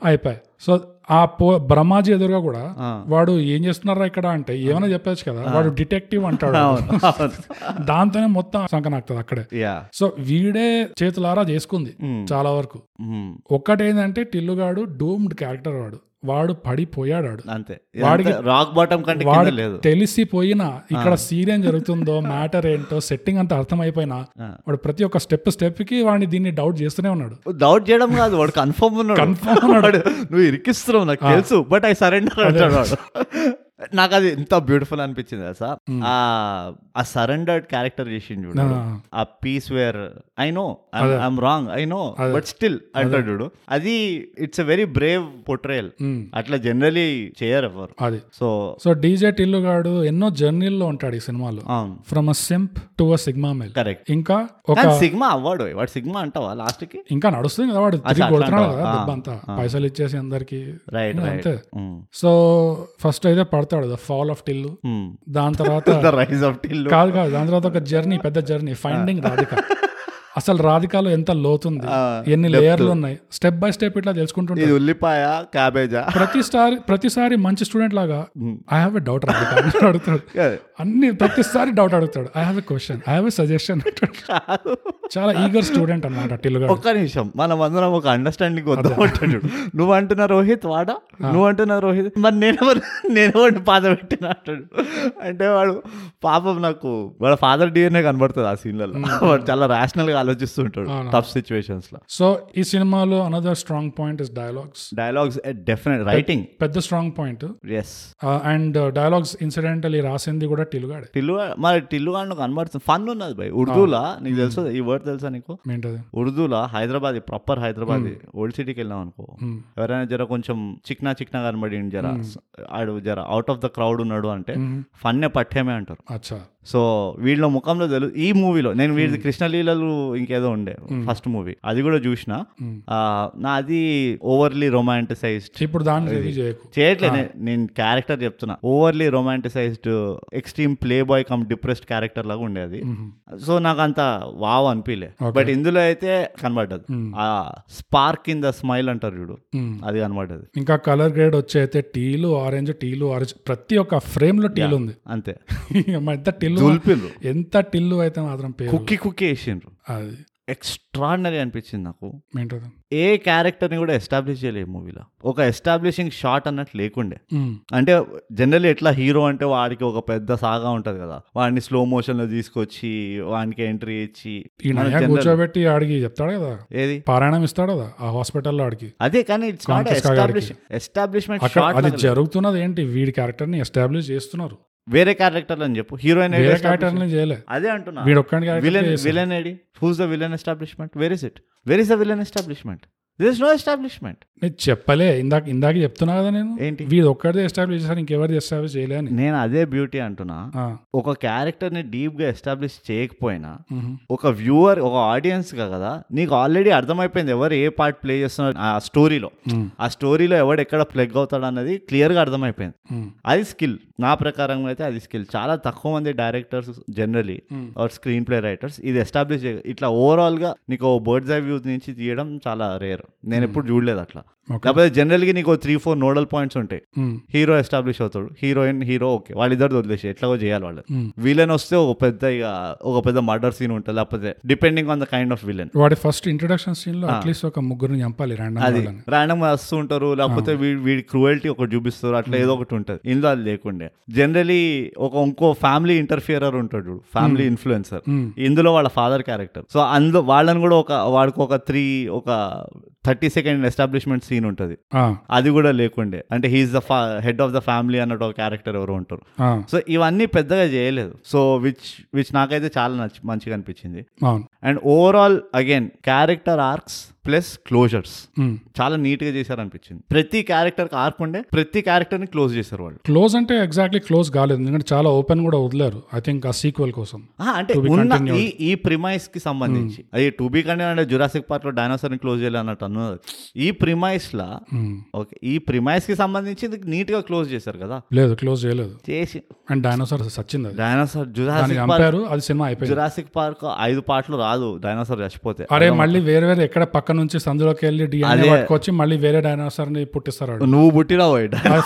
Speaker 2: అయిపోయి సో ఆ పో బ్రహ్మాజీ ఎదురుగా కూడా. వాడు ఏం చేస్తున్నారా ఇక్కడ అంటే ఏమైనా చెప్పచ్చు కదా? వాడు డిటెక్టివ్ అంటాడు. దాంతోనే మొత్తం సంకనాకుతుంది అక్కడే. సో వీడే చేతులారా చేసుకుంది. చాలా వరకు. ఒక్కటేందంటే టిల్లుగాడు డూమ్డ్ క్యారెక్టర్ వాడు. వాడు పడిపోయాడు
Speaker 1: అంతే.
Speaker 2: వాడికి-
Speaker 1: రాక్ బాటమ్ కంటే
Speaker 2: వాడు
Speaker 1: లేదు.
Speaker 2: తెలిసిపోయినా ఇక్కడ సీన్ ఏం జరుగుతుందో మ్యాటర్ ఏంటో సెట్టింగ్ అంతా అర్థమైపోయినా. వాడు ప్రతి ఒక్క స్టెప్ స్టెప్కి వాడిని దీన్ని డౌట్ చేస్తూనే ఉన్నాడు.
Speaker 1: డౌట్ చేయడం కాదు వాడు కన్ఫర్మ్ ఉన్నాడు.
Speaker 2: Confirm ఉన్నాడు.
Speaker 1: నువ్వు ఇరికిస్తున్నావు నాకు తెలుసు బట్ ఐ సరెండర్ అంటాడు వాడు. నాకు అది ఎంత బ్యూటిఫుల్ అనిపించింది సార్ ఆ ఆ సరెండర్డ్ క్యారెక్టర్ చేసిండు.
Speaker 2: ఆ.
Speaker 1: Piece where I know I'm wrong I know but still అంటాడు అది. It's a very brave portrayal అట్లా జనరలీ చేయరు ఎవరు.
Speaker 2: అది.
Speaker 1: సో
Speaker 2: సో డీజే టిల్లుగాడు ఎన్నో జర్నీల్లో ఉంటాడు ఈ సినిమాలో. From a simp to a sigma male
Speaker 1: correct
Speaker 2: ఇంకా ఒక
Speaker 1: సిగ్మా అవ్వడు వాడు సిగ్మా అంటావా లాస్ట్కి
Speaker 2: ఇంకా నడుస్తుంది కదా వాడు కొడుతున్నాడు? కదా అంతా పైసలు ఇచ్చేసి అందరికి.
Speaker 1: రైట్ రైట్
Speaker 2: అంతే సో ఫస్ట్ అయితే పడతాడు ద ఫాల్ ఆఫ్ టిల్లు దాని తర్వాత
Speaker 1: రైజ్ ఆఫ్ టిల్
Speaker 2: కాదు కాదు దాని తర్వాత ఒక జర్నీ పెద్ద జర్నీ ఫైండింగ్ రాధిక. అసలు రాధికాలో ఎంత లోతుంది? ఎన్ని. లేయర్లు ఉన్నాయి స్టెప్ బై స్టెప్ ఇట్లా తెలుసుకుంటుంటే.
Speaker 1: ఇది ఉల్లిపాయ క్యాబేజా.
Speaker 2: ప్రతిసారి ప్రతిసారి మంచి స్టూడెంట్ లాగా I have a doubt Radhika అడుగుతాడు. అన్ని ప్రతిసారి డౌట్ అడుగుతాడు. I have a question I have a suggestion చాలా ఈగర్ స్టూడెంట్ అన్నమాట టిల్లుగాడు
Speaker 1: ఒక్క నిమిషం. మనం అందరం ఒక అండర్స్టాండింగ్ వద్దాం అంటాడు నువ్వు అంటున్నా రోహిత్ వాడా? నువ్వు అంటున్నా రోహిత్ మరి నేనెవరు నేనెవరిని పాత పెట్టిన అంటాడు. అంటే వాడు పాపం నాకు వాళ్ళ ఫాదర్ డిఎన్ఏ కనబడుతుంది ఆ సీన్లలో వాడు చాలా రేషనల్ గా ఆలోచిస్తుంటాడు
Speaker 2: అవును.
Speaker 1: టఫ్ సిచ్యువేషన్స్లో.
Speaker 2: సో ఈ సినిమాలో another strong point is dialogues
Speaker 1: dialogues definite writing
Speaker 2: పెద్ద strong point
Speaker 1: yes
Speaker 2: and dialogues incidentally రాసింది కూడా టిలుగాడే
Speaker 1: టిల్లు మరి టిల్లు గాడు కనబడుతుంది ఫన్ ఉన్నది భయ్ ఉర్దూలా? నీకు తెలుసు ఈ వర్డ్ తెలుసా నీకు?
Speaker 2: ఏంటది?
Speaker 1: ఉర్దూలా? హైదరాబాద్ ప్రాపర్ హైదరాబాద్ ఓల్డ్ సిటీకి వెళ్ళాం అనుకో.
Speaker 2: Hmm.
Speaker 1: ఎవరైనా జర కొంచెం చిక్నా చిక్నా కనబడి జర ఆడు జర అవుట్ ఆఫ్ ద క్రౌడ్ ఉన్నాడు అంటే
Speaker 2: Hmm.
Speaker 1: ఫన్నే పట్టేమే అంటారు.
Speaker 2: అచ్చా.
Speaker 1: సో వీళ్ళ ముఖంలో తెలుసు ఈ మూవీలో నేను వీడిది కృష్ణలీలలు ఇంకేదో ఉండే ఫస్ట్ మూవీ. అది కూడా చూసిన. ఆ, నాది ఓవర్లీ రొమాంటిసైజ్డ్.
Speaker 2: ఇప్పుడు దాన్ని
Speaker 1: చేయట్లేదు నేను- క్యారెక్టర్ చెప్తున్నా. Overly romanticized extreme playboy cum depressed character లాగా ఉండేది. సో నాకు అంత వావ్ అనిపించలే. బట్ ఇందులో అయితే కనబడ్డది. ఆ స్పార్క్ ఇన్ ద స్మైల్ అంటారు చూడు. అది కనబడ్డది.
Speaker 2: ఇంకా కలర్ గ్రేడ్ వచ్చి అయితే టీలు ఆరెంజ్ టీలు ఆరెంజ్ ప్రతి ఒక్క ఫ్రేమ్లో టీలు ఉంది
Speaker 1: అంతే.
Speaker 2: మా ఎంత టిల్లు ఎంత టిల్లు అయితే మాత్రం
Speaker 1: కుక్కి కుక్కి వేసిండ్రు.
Speaker 2: అది.
Speaker 1: ఎక్స్ట్రాడినరీ అనిపించింది నాకు. ఏ క్యారెక్టర్ని కూడా ఎస్టాబ్లిష్ చేయలేదు మూవీలో ఒక ఎస్టాబ్లిషింగ్ షాట్ అన్నట్టు లేకుండే. అంటే జనరల్లీ ఎట్లా హీరో అంటే వాడికి ఒక పెద్ద సాగా ఉంటది కదా. వాడిని స్లో మోషన్లో తీసుకొచ్చి వానికి ఎంట్రీ ఇచ్చి.
Speaker 2: కూర్చోబెట్టి ఆడికి చెప్తాడు కదా.
Speaker 1: ఏది?
Speaker 2: పారాయణం ఇస్తాడు కదా ఆ హాస్పిటల్లో ఆడికి.
Speaker 1: అదే కానీ ఇట్స్ నాట్ ఎస్టాబ్లిష్ ఎస్టాబ్లిష్మెంట్
Speaker 2: అది జరుగుతున్నది ఏంటి? వీడి క్యారెక్టర్ని ఎస్టాబ్లిష్ చేస్తున్నారు.
Speaker 1: వేరే క్యారెక్టర్ అని చెప్పు. హీరోయిన్ అదే అంటున్నా. Villain villain AD? Who's the villain establishment where is it where is the villain establishment this is no establishment
Speaker 2: నేను చెప్పలే ఇందాక ఇందాక చెప్తున్నా కదా నేను?
Speaker 1: ఏంటి?
Speaker 2: వీడు ఒక్కడిది ఎస్టాబ్లిష్ చేశారు ఇంకెవరిది ఎస్టాబ్లిష్ చేయలే అని.
Speaker 1: నేను అదే బ్యూటీ అంటున్నా. ఒక క్యారెక్టర్ని డీప్గా ఎస్టాబ్లిష్ చేయకపోయినా. ఒక వ్యూవర్ ఒక ఆడియన్స్గా కదా నీకు ఆల్రెడీ అర్థమైపోయింది ఎవరు ఏ పార్ట్ ప్లే చేస్తున్నారు ఆ స్టోరీలో ఆ స్టోరీలో ఎవడు ఎక్కడ ప్లగ్ అవుతాడు అన్నది క్లియర్గా అర్థమైపోయింది. అది స్కిల్ నా ప్రకారం అయితే అది స్కిల్ చాలా తక్కువ మంది directors generally. Or screenplay writers ఇది ఎస్టాబ్లిష్ ఇట్లా ఓవరాల్గా నీకు బర్డ్స్ ఐ వ్యూ నుంచి తీయడం చాలా రేర్ నేను ఎప్పుడు చూడలేదు అట్లా. లేకపోతే జనరల్గా నీకు త్రీ ఫోర్ నోడల్ పాయింట్స్ ఉంటాయి. హీరో ఎస్టాబ్లిష్ అవుతాడు. హీరోయిన్ హీరో ఓకే వాళ్ళిద్దరు వదిలేసి ఎట్లాగో చేయాలి వాళ్ళు. విలన్ వస్తే ఒక పెద్ద ఇక ఒక పెద్ద మర్డర్ సీన్ ఉంటుంది. లేకపోతే depending on the kind of villain
Speaker 2: వాడి ఫస్ట్ ఇంట్రొడక్షన్ సీన్లో అట్లీస్ట్ ఒక ముగ్గురిని చంపాలి
Speaker 1: అది. ర్యాండమ్ వస్తూ ఉంటారు. లేకపోతే వీడి క్రూయల్టీ ఒకటి చూపిస్తారు. అట్లా ఏదో ఒకటి ఉంటుంది. ఇందులో అది లేకుండే. జనరలీ ఒక ఇంకో ఫ్యామిలీ ఇంటర్ఫియరర్ ఉంటాడు ఫ్యామిలీ ఇన్ఫ్లుయెన్సర్ ఇందులో వాళ్ళ ఫాదర్ క్యారెక్టర్ సో అందు వాళ్ళని కూడా ఒక వాడికి ఒక త్రీ ఒక థర్టీ సెకండ్ ఎస్టాబ్లిష్మెంట్ సీన్ ఉంటుంది. అది కూడా లేకుండే. అంటే he's the head of the family అన్నట్టు ఒక క్యారెక్టర్ ఎవరో ఉంటారు. సో ఇవన్నీ పెద్దగా చేయలేదు. సో విచ్ విచ్ నాకైతే చాలా నచ్చి మంచిగా అనిపించింది. And overall again character arcs plus closures. చాలా నీట్గా చేశారు అనిపించింది ప్రతి క్యారెక్టర్ ఆర్క్ ఉండే ప్రతి క్యారెక్టర్ని క్లోజ్ చేశారు వాళ్ళు.
Speaker 2: క్లోజ్ అంటే ఎగ్జాక్ట్లీ క్లోజ్ కాలేదు. ఎందుకంటే చాలా ఓపెన్ కూడా వదిలేరు ఐ థింక్ ఆ సీక్వెల్ కోసం.
Speaker 1: ఆ, అంటే ఉన్న. ఈ ఈ ప్రిమైస్కి సంబంధించి అది టూ బీ కంటే అంటే జురాసిక్ పార్క్లో డైనోసార్ని క్లోజ్ చేయాలి అన్నట్టు అన్నది ఈ ప్రిమైస్ లా. ఓకే ఈ ప్రిమైస్కి సంబంధించి నీట్గా క్లోజ్ చేశారు కదా.
Speaker 2: లేదు క్లోజ్ చేయలేదు.
Speaker 1: చేసి
Speaker 2: అండ్ డైనోసార్ సచ్చింది అది.
Speaker 1: డైనోసార్ జురాసిక్ పార్క్
Speaker 2: అది సినిమా అయిపోయింది.
Speaker 1: జురాసిక్ పార్క్ ఐదు పాటలు రాదు డైనోసార్ చచ్చిపోతే.
Speaker 2: అరే మళ్ళీ వేరే వేరే ఎక్కడ పక్క నుంచి సందులోకి వెళ్ళి డిఎన్ఏ. పట్టుకొచ్చి మళ్ళీ వేరే డైనోసార్ని పుట్టిస్తారు.
Speaker 1: నువ్వు పుట్టినావు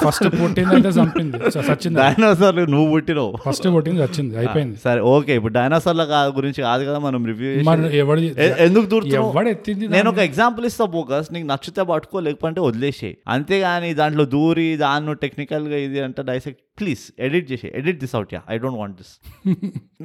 Speaker 2: ఫస్ట్ పుట్టింది అయితే చంపింది. స- చచ్చింది
Speaker 1: డైనోసార్ నువ్వు పుట్టినావు
Speaker 2: ఫస్ట్ పుట్టింది చచ్చింది అయిపోయింది.
Speaker 1: సరే ఓకే ఇప్పుడు డైనోసార్ల గురించి కాదు కదా మనం రివ్యూ
Speaker 2: ఎవడి
Speaker 1: ఎందుకు
Speaker 2: ఎవడు ఎత్తింది
Speaker 1: నేను ఒక ఎగ్జాంపుల్ ఇస్తా బోకస్ నీకు నచ్చితే పట్టుకో లేకపోతే వదిలేసేయి అంతేగాని దాంట్లో దూరి దాన్ని టెక్నికల్గా ఇది అంటే డైసెక్ట్ ప్లీజ్ ఎడిట్ చేసి. Edit this out yeah I don't want this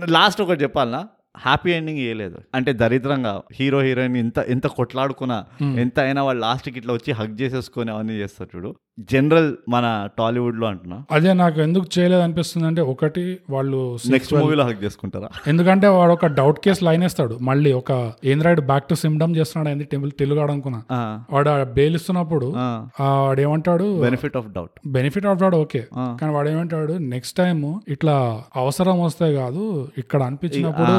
Speaker 1: last ఒకటి చెప్పాలనా? హ్యాపీ ఎండింగ్ ఇవ్వలేదు అంటే దరిద్రంగా హీరో హీరోయిన్ ఇంత ఎంత కొట్లాడుకున్నా ఎంత అయినా వాళ్ళు లాస్ట్కి ఇట్లా వచ్చి హగ్ చేసేసుకొని అవన్నీ చేస్తారు చూడు. జనరల్ మన టాలీవుడ్లో అంటున్నా.
Speaker 2: అదే నాకు ఎందుకు చేయలేదు అనిపిస్తుంది అంటే ఒకటి వాళ్ళు
Speaker 1: నెక్స్ట్ మూవీలో హగ్ చేసుకుంటారా?
Speaker 2: ఎందుకంటే వాడు ఒక డౌట్ కేసు లైన్ వేస్తాడు మళ్ళీ ఒక ఏంద్రాయిడ్ బ్యాక్ టు సిమ్డమ్ చేస్తున్నాడు ఏంది? టెంపుల్ తెలుగాడు అనుకున్నా. వాడు బెయిల్ ఇస్తున్నప్పుడు వాడు ఏమంటాడు
Speaker 1: benefit of doubt
Speaker 2: benefit of వాడు ఓకే కానీ వాడు ఏమంటాడు నెక్స్ట్ టైం ఇట్లా అవసరం వస్తే కాదు ఇక్కడ అనిపించినప్పుడు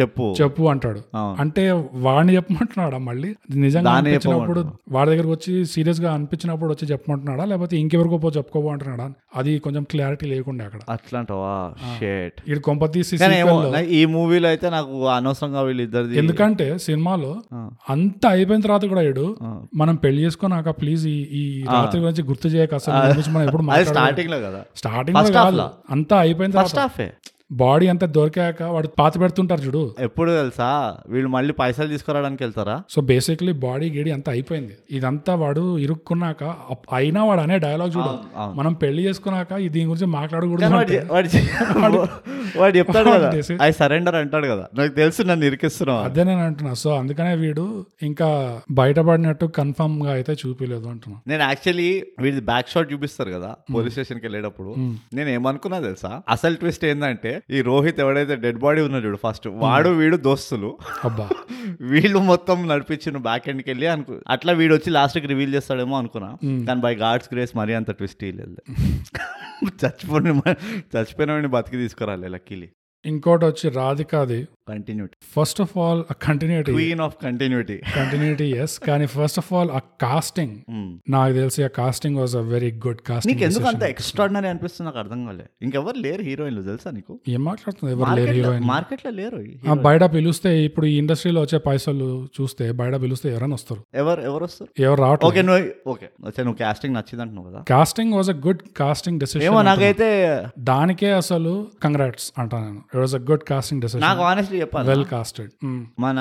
Speaker 1: చెప్పు.
Speaker 2: చెప్పు అంటాడు. అంటే వాడిని చెప్పమంటున్నాడా మళ్ళీ? నిజంగా అనిపించినప్పుడు వాడి దగ్గరకు వచ్చి సీరియస్గా అనిపించినప్పుడు వచ్చి చెప్పమంటున్నాడు? అంటున్నాడా? లేకపోతే ఇంకెవరికో పో చెప్పుకోబో అంటున్నాడా? అది కొంచెం క్లారిటీ లేకుండా అక్కడ.
Speaker 1: అట్లాంటవా? షేట్
Speaker 2: ఇది
Speaker 1: ఈ మూవీలో అయితే నాకు అనవసరంగా వీళ్ళిద్దరిది
Speaker 2: ఎందుకంటే సినిమాలో. అంత అయిపోయిన తర్వాత కూడా ఇడు. మనం పెళ్ళి చేసుకున్నాక ప్లీజ్ ఈ రాత్రి గురించి గుర్తు చేయక అసలు మనం ఎప్పుడు
Speaker 1: స్టార్టింగ్లో కదా.
Speaker 2: స్టార్టింగ్. అంతా అయిపోయిన తర్వాత బాడీ అంతా దొరికాక వాడు పాత పెడుతుంటారు చూడు.
Speaker 1: ఎప్పుడు తెలుసా? వీళ్ళు మళ్ళీ పైసలు తీసుకురావడానికి వెళ్తారా?
Speaker 2: సో బేసిక్లీ బాడీ గిడి అంతా అయిపోయింది. ఇదంతా వాడు ఇరుక్కున్నాక అయినా వాడు అనే డైలాగ్ చూడు. మనం పెళ్ళి చేసుకున్నాక దీని గురించి మాట్లాడకూడదు
Speaker 1: వాడు చెప్తాడు కదా ఐ సరెండర్ అంటాడు కదా. నాకు తెలుసు నన్ను ఇరికిస్తున్నావు
Speaker 2: అదే నేను అంటున్నా. సో అందుకనే వీడు ఇంకా బయటపడినట్టు కన్ఫర్మ్గా అయితే చూపిలేదు అంటున్నా.
Speaker 1: నేను యాక్చువల్లీ వీడి బ్యాక్ షాట్ చూపిస్తారు కదా పోలీస్ స్టేషన్కి వెళ్ళేటప్పుడు నేను ఏమనుకున్నా తెలుసా? అసలు ట్విస్ట్ ఏంటంటే ఈ రోహిత్ ఎవడైతే డెడ్ బాడీ ఉన్నాడు చూడు ఫస్ట్ వాడు వీడు దోస్తులు.
Speaker 2: అబ్బా.
Speaker 1: వీళ్ళు మొత్తం నడిపించిన బ్యాక్ ఎండ్కి వెళ్ళి అనుకు అట్లా వీడు వచ్చి లాస్ట్కి రివీల్ చేస్తాడేమో అనుకున్నా. కానీ బై గాడ్స్ గ్రేస్ మరీ అంత ట్విస్ట్ లేదు. చచ్చిపోయిన చచ్చిపోయిన వాడిని బతికి తీసుకురాలి లక్కీలి
Speaker 2: ఇంకోటి వచ్చి రాధికాది
Speaker 1: continuity
Speaker 2: first of all continuity
Speaker 1: queen of continuity
Speaker 2: continuity yes కానీ ఫస్ట్ ఆఫ్ ఆల్ ఆ కాస్టింగ్ నాకు తెలిసి ఆ casting was a very good
Speaker 1: నీకు
Speaker 2: కాస్టింగ్
Speaker 1: ఎందుకు అంత ఎక్స్ట్రాడినరీ అనిపిస్తుంది? నాకు అర్థం కాలే. ఇంకెవరు లేరు హీరోయిన్లు తెలుసా నీకు?
Speaker 2: ఏం మాట్లాడుతుంది ఎవరు లేరు హీరోయిన్
Speaker 1: మార్కెట్లో లేరు
Speaker 2: బయట పిలిస్తే ఇప్పుడు ఈ ఇండస్ట్రీలో వచ్చే పైసలు చూస్తే బయట పిలిస్తే ఎవరైనా వస్తారు.
Speaker 1: ఎవరు ఎవరు వస్తారు?
Speaker 2: ఎవరు రావట్లేదు.
Speaker 1: ఓకే నువ్వు ఓకే. వచ్చే నువ్వు కాస్టింగ్ నచ్చింది అంటున్నావు కదా.
Speaker 2: Casting was a good casting
Speaker 1: ఏమో
Speaker 2: డెసిషన్
Speaker 1: నాకైతే
Speaker 2: దానికే అసలు కంగ్రాట్స్ అంటా నేను. It was a good casting decision
Speaker 1: నాకు ఆనెస్ట్లీ చెప్పాలి?
Speaker 2: వెల్ కాస్టెడ్
Speaker 1: మన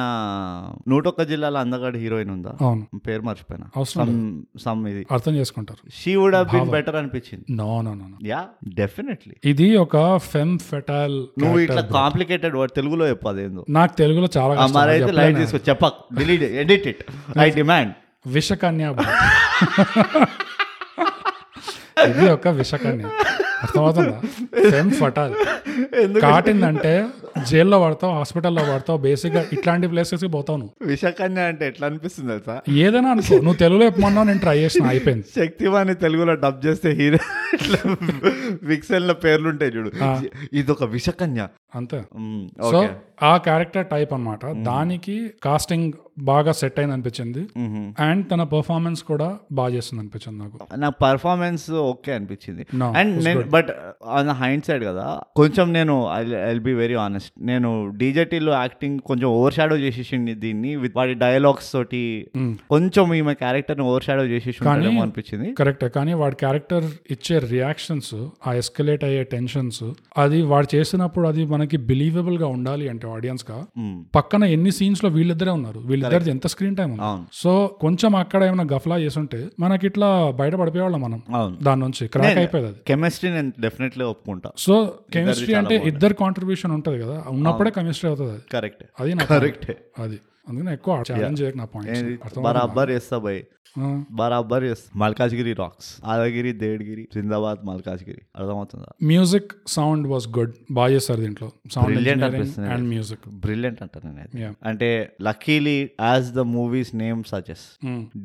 Speaker 1: నూటొక్క జిల్లాలో అందగాడి హీరోయిన్ ఉందా?
Speaker 2: అవును.
Speaker 1: పేరు మర్చిపోయినా.
Speaker 2: అవసరం
Speaker 1: సమ్ సమ్ ఇది.
Speaker 2: అర్థం చేసుకుంటారు.
Speaker 1: She would have been better అనిపించింది.
Speaker 2: No no no
Speaker 1: yeah definitely
Speaker 2: ఇది ఒక ఫెమ్ ఫెటాల్
Speaker 1: నువ్వు ఇట్లా కాంప్లికేటెడ్ వర్డ్ తెలుగులో చెప్పు అదేందో.
Speaker 2: నాకు తెలుగులో చాలా కష్టం.
Speaker 1: మరైతే. లైట్ తీసుకో చెప్పక్ delete edit it I demand
Speaker 2: విషకన్య. ఇది ఒక విషకన్య. అర్థమవుతుందా? ఫెమ్ ఫటాల్ కాటిందంటే జైల్లో పడతావు హాస్పిటల్లో పడతావు బేసిక్గా ఇట్లాంటి ప్లేసెస్కి పోతావు నువ్వు.
Speaker 1: విషకన్య అంటే ఎట్లా అనిపిస్తుంది తెలుసా?
Speaker 2: ఏదైనా అనుకో నువ్వు తెలుగులో చెప్పమన్నావు నేను ట్రై చేసిన అయిపోయింది.
Speaker 1: శక్తివాణి తెలుగులో డబ్ చేస్తే హీరో విక్సెల్ పేర్లు ఉంటాయి చూడు. ఇది ఒక విషకన్య
Speaker 2: అంతే. సో ఆ క్యారెక్టర్ టైప్ అన్నమాట. దానికి కాస్టింగ్ బాగా సెట్ అయింది అనిపించింది. అండ్ తన పర్ఫార్మెన్స్ కూడా బాగా చేస్తుంది అనిపించింది నాకు.
Speaker 1: నాకు పర్ఫార్మెన్స్ ఓకే అనిపించింది. అండ్ నేను బట్ ఆన్ హైండ్ సైడ్ కదా కొంచెం నేను ఐ బి వెరీ ఆనెస్ట్ నేను డీజేటీలో యాక్టింగ్ కొంచెం ఓవర్ షాడో చేసేసింది దీన్ని విత్ వాడి డైలాగ్స్ తోటి
Speaker 2: Mm.
Speaker 1: కొంచెం ఈమె క్యారెక్టర్ని ఓవర్ షాడో చేసేసి అనిపించింది.
Speaker 2: కరెక్టే కానీ వాడి క్యారెక్టర్ ఇచ్చే రియాక్షన్స్ ఆ ఎస్కలేట్ అయ్యే టెన్షన్స్ అది వాడు చేసినప్పుడు అది మనకి బిలీవబుల్గా ఉండాలి అంటే ఆడియన్స్గా.
Speaker 1: మ్,
Speaker 2: పక్కన ఎన్ని సీన్స్లో వీళ్ళిద్దరే ఉన్నారు వీళ్ళిద్దరిది ఎంత స్క్రీన్ టైం ఉంది
Speaker 1: అవును.
Speaker 2: సో కొంచెం అక్కడ ఏమైనా గఫలా చేసుంటే మనకి ఇట్లా బయట పడిపోయేవాళ్ళం మనం దాని నుంచి క్రాక్ అయిపోయేది
Speaker 1: కెమిస్ట్రీ నేను డెఫినెట్లీ ఒప్పుకుంటా.
Speaker 2: సో కెమిస్ట్రీ అంటే ఇద్దరు కాంట్రిబ్యూషన్ ఉంటది కదా. ఉన్నప్పుడే కెమిస్ట్రీ అవుతుంది అది.
Speaker 1: కరెక్ట్
Speaker 2: అది నా
Speaker 1: కరెక్ట్
Speaker 2: అది. అందుకని ఎక్కువ ఛాలెంజ్ చేయక నా పాయింట్స్
Speaker 1: బరాబర్ చేస్తా భయ్ బరాబర్ మల్కాజ్గిరి రాక్స్ ఆదగిరి దేడ్గిరి జిందాబాద్ మల్కాజ్గిరి. అర్థమవుతుందా?
Speaker 2: మ్యూజిక్ సౌండ్ వాస్ గుడ్ బాగా చేస్తారు దీంట్లో. సౌండ్. అండ్ మ్యూజిక్
Speaker 1: బ్రిలియంట్ అంటాను నేను
Speaker 2: Yeah.
Speaker 1: అంటే luckily as the movie's name suggest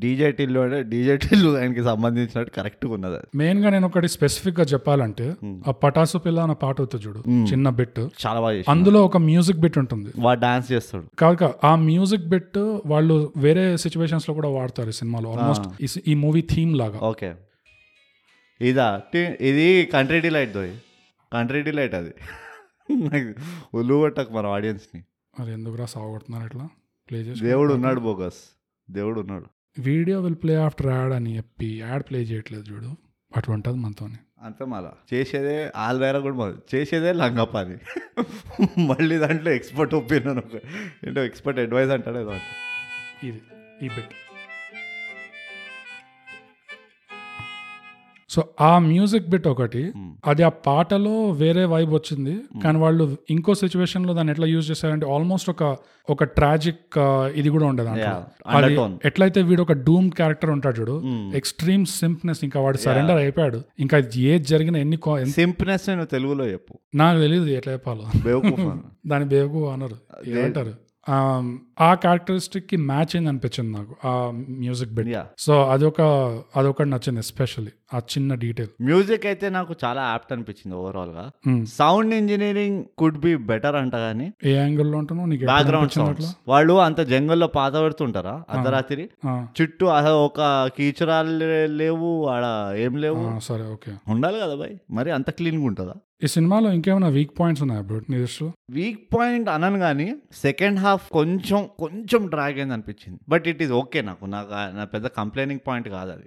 Speaker 1: డీజేటీలో అంటే డీజేటీలు ఆయనకి సంబంధించినట్టు కరెక్ట్గా ఉన్నది అది.
Speaker 2: మెయిన్గా నేను ఒకటి స్పెసిఫిక్గా చెప్పాలంటే ఆ పటాసు పిల్ల అన్న పాట అవుతుంది చూడు. చిన్న బిట్
Speaker 1: చాలా బాగా
Speaker 2: అందులో ఒక మ్యూజిక్ బిట్ ఉంటుంది.
Speaker 1: వాడు డాన్స్ చేస్తాడు.
Speaker 2: కాదు, ఆ మ్యూజిక్ బిట్ వాళ్ళు వేరే సిచ్యువేషన్స్లో కూడా వాడతారు ఈ సినిమాలో. ఆల్మోస్ట్ ఈ మూవీ థీమ్ లాగా.
Speaker 1: ఓకే. ఇదా ఇది కంట్రీ డిలైట్ దోయ్. కంట్రీ డిలైట్ అది. ఉల్లు కొట్టకు మన ఆడియన్స్ని
Speaker 2: అది ఎందుకురా సాగొడుతున్నారు ఇట్లా? ప్లే చేసి
Speaker 1: దేవుడు ఉన్నాడు బోగస్. దేవుడు ఉన్నాడు.
Speaker 2: Video will play after ad అని చెప్పి యాడ్ ప్లే చేయట్లేదు చూడు. అటువంటిది మనతోని.
Speaker 1: అంతే మళ్ళా చేసేదే వాళ్ళ కూడా మొదలు చేసేదే లంగా పని మళ్ళీ దాంట్లో ఎక్స్పర్ట్ ఒపీనియన్ ఒక. ఏంటో ఎక్స్పర్ట్ అడ్వైస్ అంటాడు ఏదో
Speaker 2: ఇది ఈ బెట్ సో ఆ మ్యూజిక్ బిట్ ఒకటి అది ఆ పాటలో వేరే వైబ్ వచ్చింది. కానీ వాళ్ళు ఇంకో సిచ్యువేషన్లో దాన్ని ఎట్లా యూజ్ చేశారంటే ఆల్మోస్ట్ ఒక ఒక ట్రాజిక్ ఇది కూడా ఉండదు అది. ఎట్లయితే వీడు ఒక డూమ్ క్యారెక్టర్ ఉంటాడు చూడు ఎక్స్ట్రీమ్ సింప్నెస్ ఇంకా వాడు సరెండర్ అయిపోయాడు. ఇంకా ఏది జరిగిన ఎన్ని
Speaker 1: సింప్నెస్ తెలుగులో చెప్పు.
Speaker 2: నాకు తెలియదు ఎట్లా చెప్పాలో. దాని బేగు అనరు ఏమంటారు? ఆ క్యారెక్టరిస్టిక్కి మ్యాచ్ అయింది అనిపించింది నాకు ఆ మ్యూజిక్ బిట్. సో అదొక అదొకటి నచ్చింది ఎస్పెషల్లీ ఆ చిన్న డీటెయిల్
Speaker 1: మ్యూజిక్ అయితే నాకు చాలా యాప్ట్ అనిపించింది ఓవరాల్గా. Sound engineering could be better అంట కానీ
Speaker 2: ఏ యాంగిల్లో ఉంటున్నావు? నీకు ఎప్పుడు
Speaker 1: బ్యాక్గ్రౌండ్ సౌండ్స్ వాళ్ళు అంత జంగల్లో పాత పెడుతుంటారా అర్ధరాత్రి? చుట్టూ ఒక కీచురాలు లేవు ఆడ ఏం లేవు.
Speaker 2: సరే ఓకే.
Speaker 1: ఉండాలి కదా బాయ్ మరి అంత క్లీన్గా ఉంటుందా?
Speaker 2: ఈ సినిమాలో ఇంకేమైనా వీక్ పాయింట్స్ ఉన్నాయా బ్రో నీ
Speaker 1: వీక్ పాయింట్ అనను కానీ సెకండ్ హాఫ్ కొంచెం కొంచెం డ్రాగ్ అయింది అనిపించింది బట్ ఇట్ ఈస్ ఓకే నాకు నాకు నా పెద్ద కంప్లైనింగ్ పాయింట్ కాదు అది.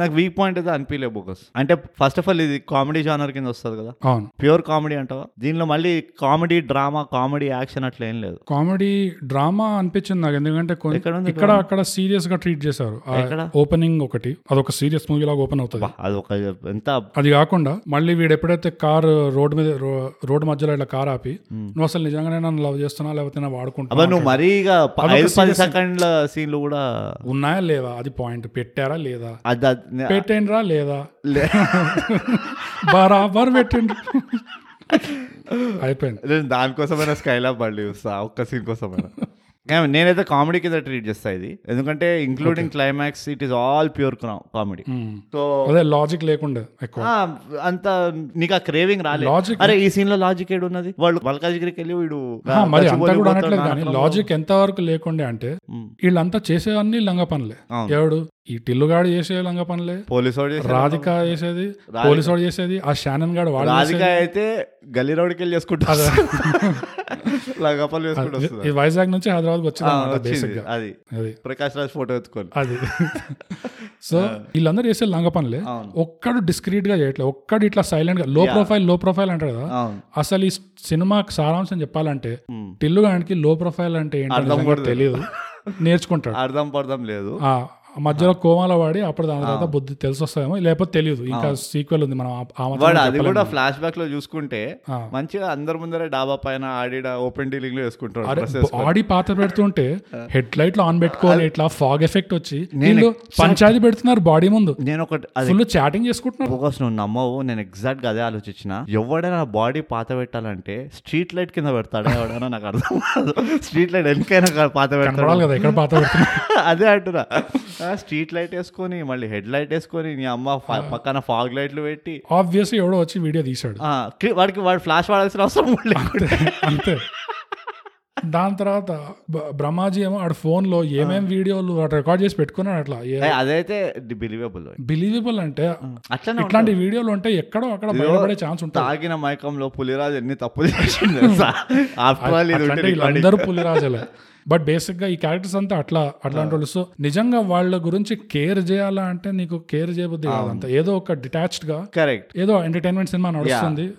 Speaker 1: నాకు వీక్ పాయింట్ అయితే అనిపించలే బోకస్ అంటే ఫస్ట్ ఆఫ్ ఆల్ ఇది కామెడీ జానర్ కింద వస్తుంది కదా.
Speaker 2: అవును.
Speaker 1: ప్యూర్ కామెడీ అంటావా? దీనిలో మళ్ళీ కామెడీ డ్రామా కామెడీ యాక్షన్ అట్లా ఏం లేదు.
Speaker 2: కామెడీ డ్రామా అనిపించింది నాకు. ఎందుకంటే ఇక్కడ అక్కడ సీరియస్గా ట్రీట్ చేశారు? ఓపెనింగ్ ఒకటి. అదొక సీరియస్ మూవీ లాగా ఓపెన్ అవుతుంది.
Speaker 1: అది ఒక ఎంత
Speaker 2: అది కాకుండా మళ్ళీ వీడు ఎప్పుడైతే కార్ రోడ్ మీద రోడ్ మధ్యలో ఇట్లా కార్ ఆపి నువ్వు అసలు నిజంగానే నన్ను లవ్ చేస్తున్నా లేకపోతే వాడుకుంటున్నా
Speaker 1: నువ్వు మరీ ఇక ఐదు పది సెకండ్ల సీన్లు కూడా
Speaker 2: ఉన్నాయా లేదా అది పాయింట్. పెట్టారా లేదా?
Speaker 1: అది
Speaker 2: పెట్టిండ్రా లేదా? బరాబర్ పెట్టిండ్రు. అయిపోయింది.
Speaker 1: నేను దానికోసమైనా స్కైలాబ్ మళ్ళీ చూస్తా ఒక్క సీన్ కోసమైనా. నేనైతే కామెడీ కింద ట్రీట్ చేస్తా ఇది. ఎందుకంటే including climax it is all pure comedy. So
Speaker 2: అదే లాజిక్ లేకుండా
Speaker 1: అంత నీకు ఆ క్రేవింగ్ రాలేదు అరే ఈ సీన్లో లాజిక్ ఏడు ఉన్నది వాళ్ళు మల్కాజిగిరికి వెళ్ళి వీడు.
Speaker 2: లాజిక్ ఎంత వరకు లేకుండే అంటే
Speaker 1: మ్మ్.
Speaker 2: వీళ్ళంతా చేసేవన్నీ లంగ పనులే. ఎవడు? ఈ టిల్లుగాడు చేసే లంగ పనులే
Speaker 1: పోలీసు వాడు చేశాడు.
Speaker 2: రాధిక చేసేది పోలీసు వాడు చేసేది ఆ షానన్ గాడు వాడు
Speaker 1: రాధిక అయితే గల్లీ రోడ్కి వెళ్ళి చేసుకుంటా లగపల్లి చేసుకుంటూ వస్తుంది
Speaker 2: ఈ వైజాగ్ నుంచి హైదరాబాద్ వచ్చింది
Speaker 1: అది.
Speaker 2: అది.
Speaker 1: ప్రకాష్ రాజ్ ఫోటో ఎత్తుకొని.
Speaker 2: అది. సో వీళ్ళందరూ చేసే లంగ పనులే. ఒక్కడు డిస్క్రీట్గా చేయట్లేదు ఒక్కడు ఇట్లా సైలెంట్గా లో ప్రొఫైల్లో ప్రొఫైల్ అంటారు కదా. అసలు ఈ సినిమాకి సారాంశం చెప్పాలంటే
Speaker 1: మ్మ్.
Speaker 2: టిల్లుగానికి లో ప్రొఫైల్ అంటే ఏంటో తెలియదు. నేర్చుకుంటాడు.
Speaker 1: అర్థం పర్థం లేదు.
Speaker 2: మధ్యలో కోమాల వాడి అప్పుడు దాని తర్వాత బుద్ధి తెలిసి వస్తాయేమో లేకపోతే తెలియదు. ఇంకా సీక్వెల్ ఉంది మనం
Speaker 1: అది. కూడా ఫ్లాష్ బ్యాక్లో చూసుకుంటే. మంచిగా అందరి ముందరే డాబా పైన ఆడిడ ఓపెన్ డీలింగ్లో వేసుకుంటాడు
Speaker 2: అరే
Speaker 1: డ్రెస్ వేసుకొని.
Speaker 2: బాడీ పాత పెడుతుంటే హెడ్ లైట్లో ఆన్ పెట్టుకోవాలి ఇట్లా ఫాగ్ ఎఫెక్ట్ వచ్చి వీళ్ళు పంచాయతీ పెడుతున్నారు బాడీ ముందు.
Speaker 1: నేను అది
Speaker 2: ఫుల్ చాటింగ్ చేసుకుంటున్నారు.
Speaker 1: ఫోకస్ నువ్వు నమ్మవు నేను ఎగ్జాక్ట్గా అదే ఆలోచించిన. ఎవడైనా బాడీ పాత పెట్టాలంటే స్ట్రీట్ లైట్ కింద పెడతాడా ఎవడైనా నాకు అర్థం కాదు. స్ట్రీట్ లైట్ ఎందుకైనా పాత పెడతాడు.
Speaker 2: కనపడాలి కదా ఎక్కడ పాత పెడుతున్నారు
Speaker 1: అదే అంటున్నా. స్ట్రీట్ లైట్ వేసుకొని మళ్ళీ హెడ్ లైట్ వేసుకొని నీ అమ్మ పక్కన ఫాగ్ లైట్లు పెట్టి.
Speaker 2: ఆబ్వియస్లీ ఎవడో వచ్చి వీడియో
Speaker 1: కి- వాడికి వాడు ఫ్లాష్ వాడాల్సిన అవసరం.
Speaker 2: అంతే దాని తర్వాత బ్రహ్మాజీ ఏమో ఆడ ఫోన్లో ఏమేం వీడియోలు రికార్డ్ చేసి పెట్టుకున్నాడు అట్లా.
Speaker 1: అదైతే బిలీవబుల్
Speaker 2: బిలీవబుల్ అంటే
Speaker 1: అట్లనే
Speaker 2: ఇట్లాంటి వీడియోలు ఉంటే ఎక్కడో అక్కడ బయటపడే ఛాన్స్ ఉంటుంది.
Speaker 1: తాగిన మైకంలో పులిరాజు ఎన్ని తప్పులు recording.
Speaker 2: వీళ్ళందరూ పులిరాజులే. బట్ బేసిక్గా ఈ క్యారెక్టర్స్ అంతా అట్లా అట్లాంటి వాళ్ళు. సో నిజంగా వాళ్ళ గురించి కేర్ చేయాలా అంటే నీకు కేర్ చేయబుద్ధి కాదంత ఏదో ఒక డిటాచ్డ్గా
Speaker 1: కరెక్ట్
Speaker 2: ఏదో ఎంటర్టైన్మెంట్ సినిమా నడుస్తుంది.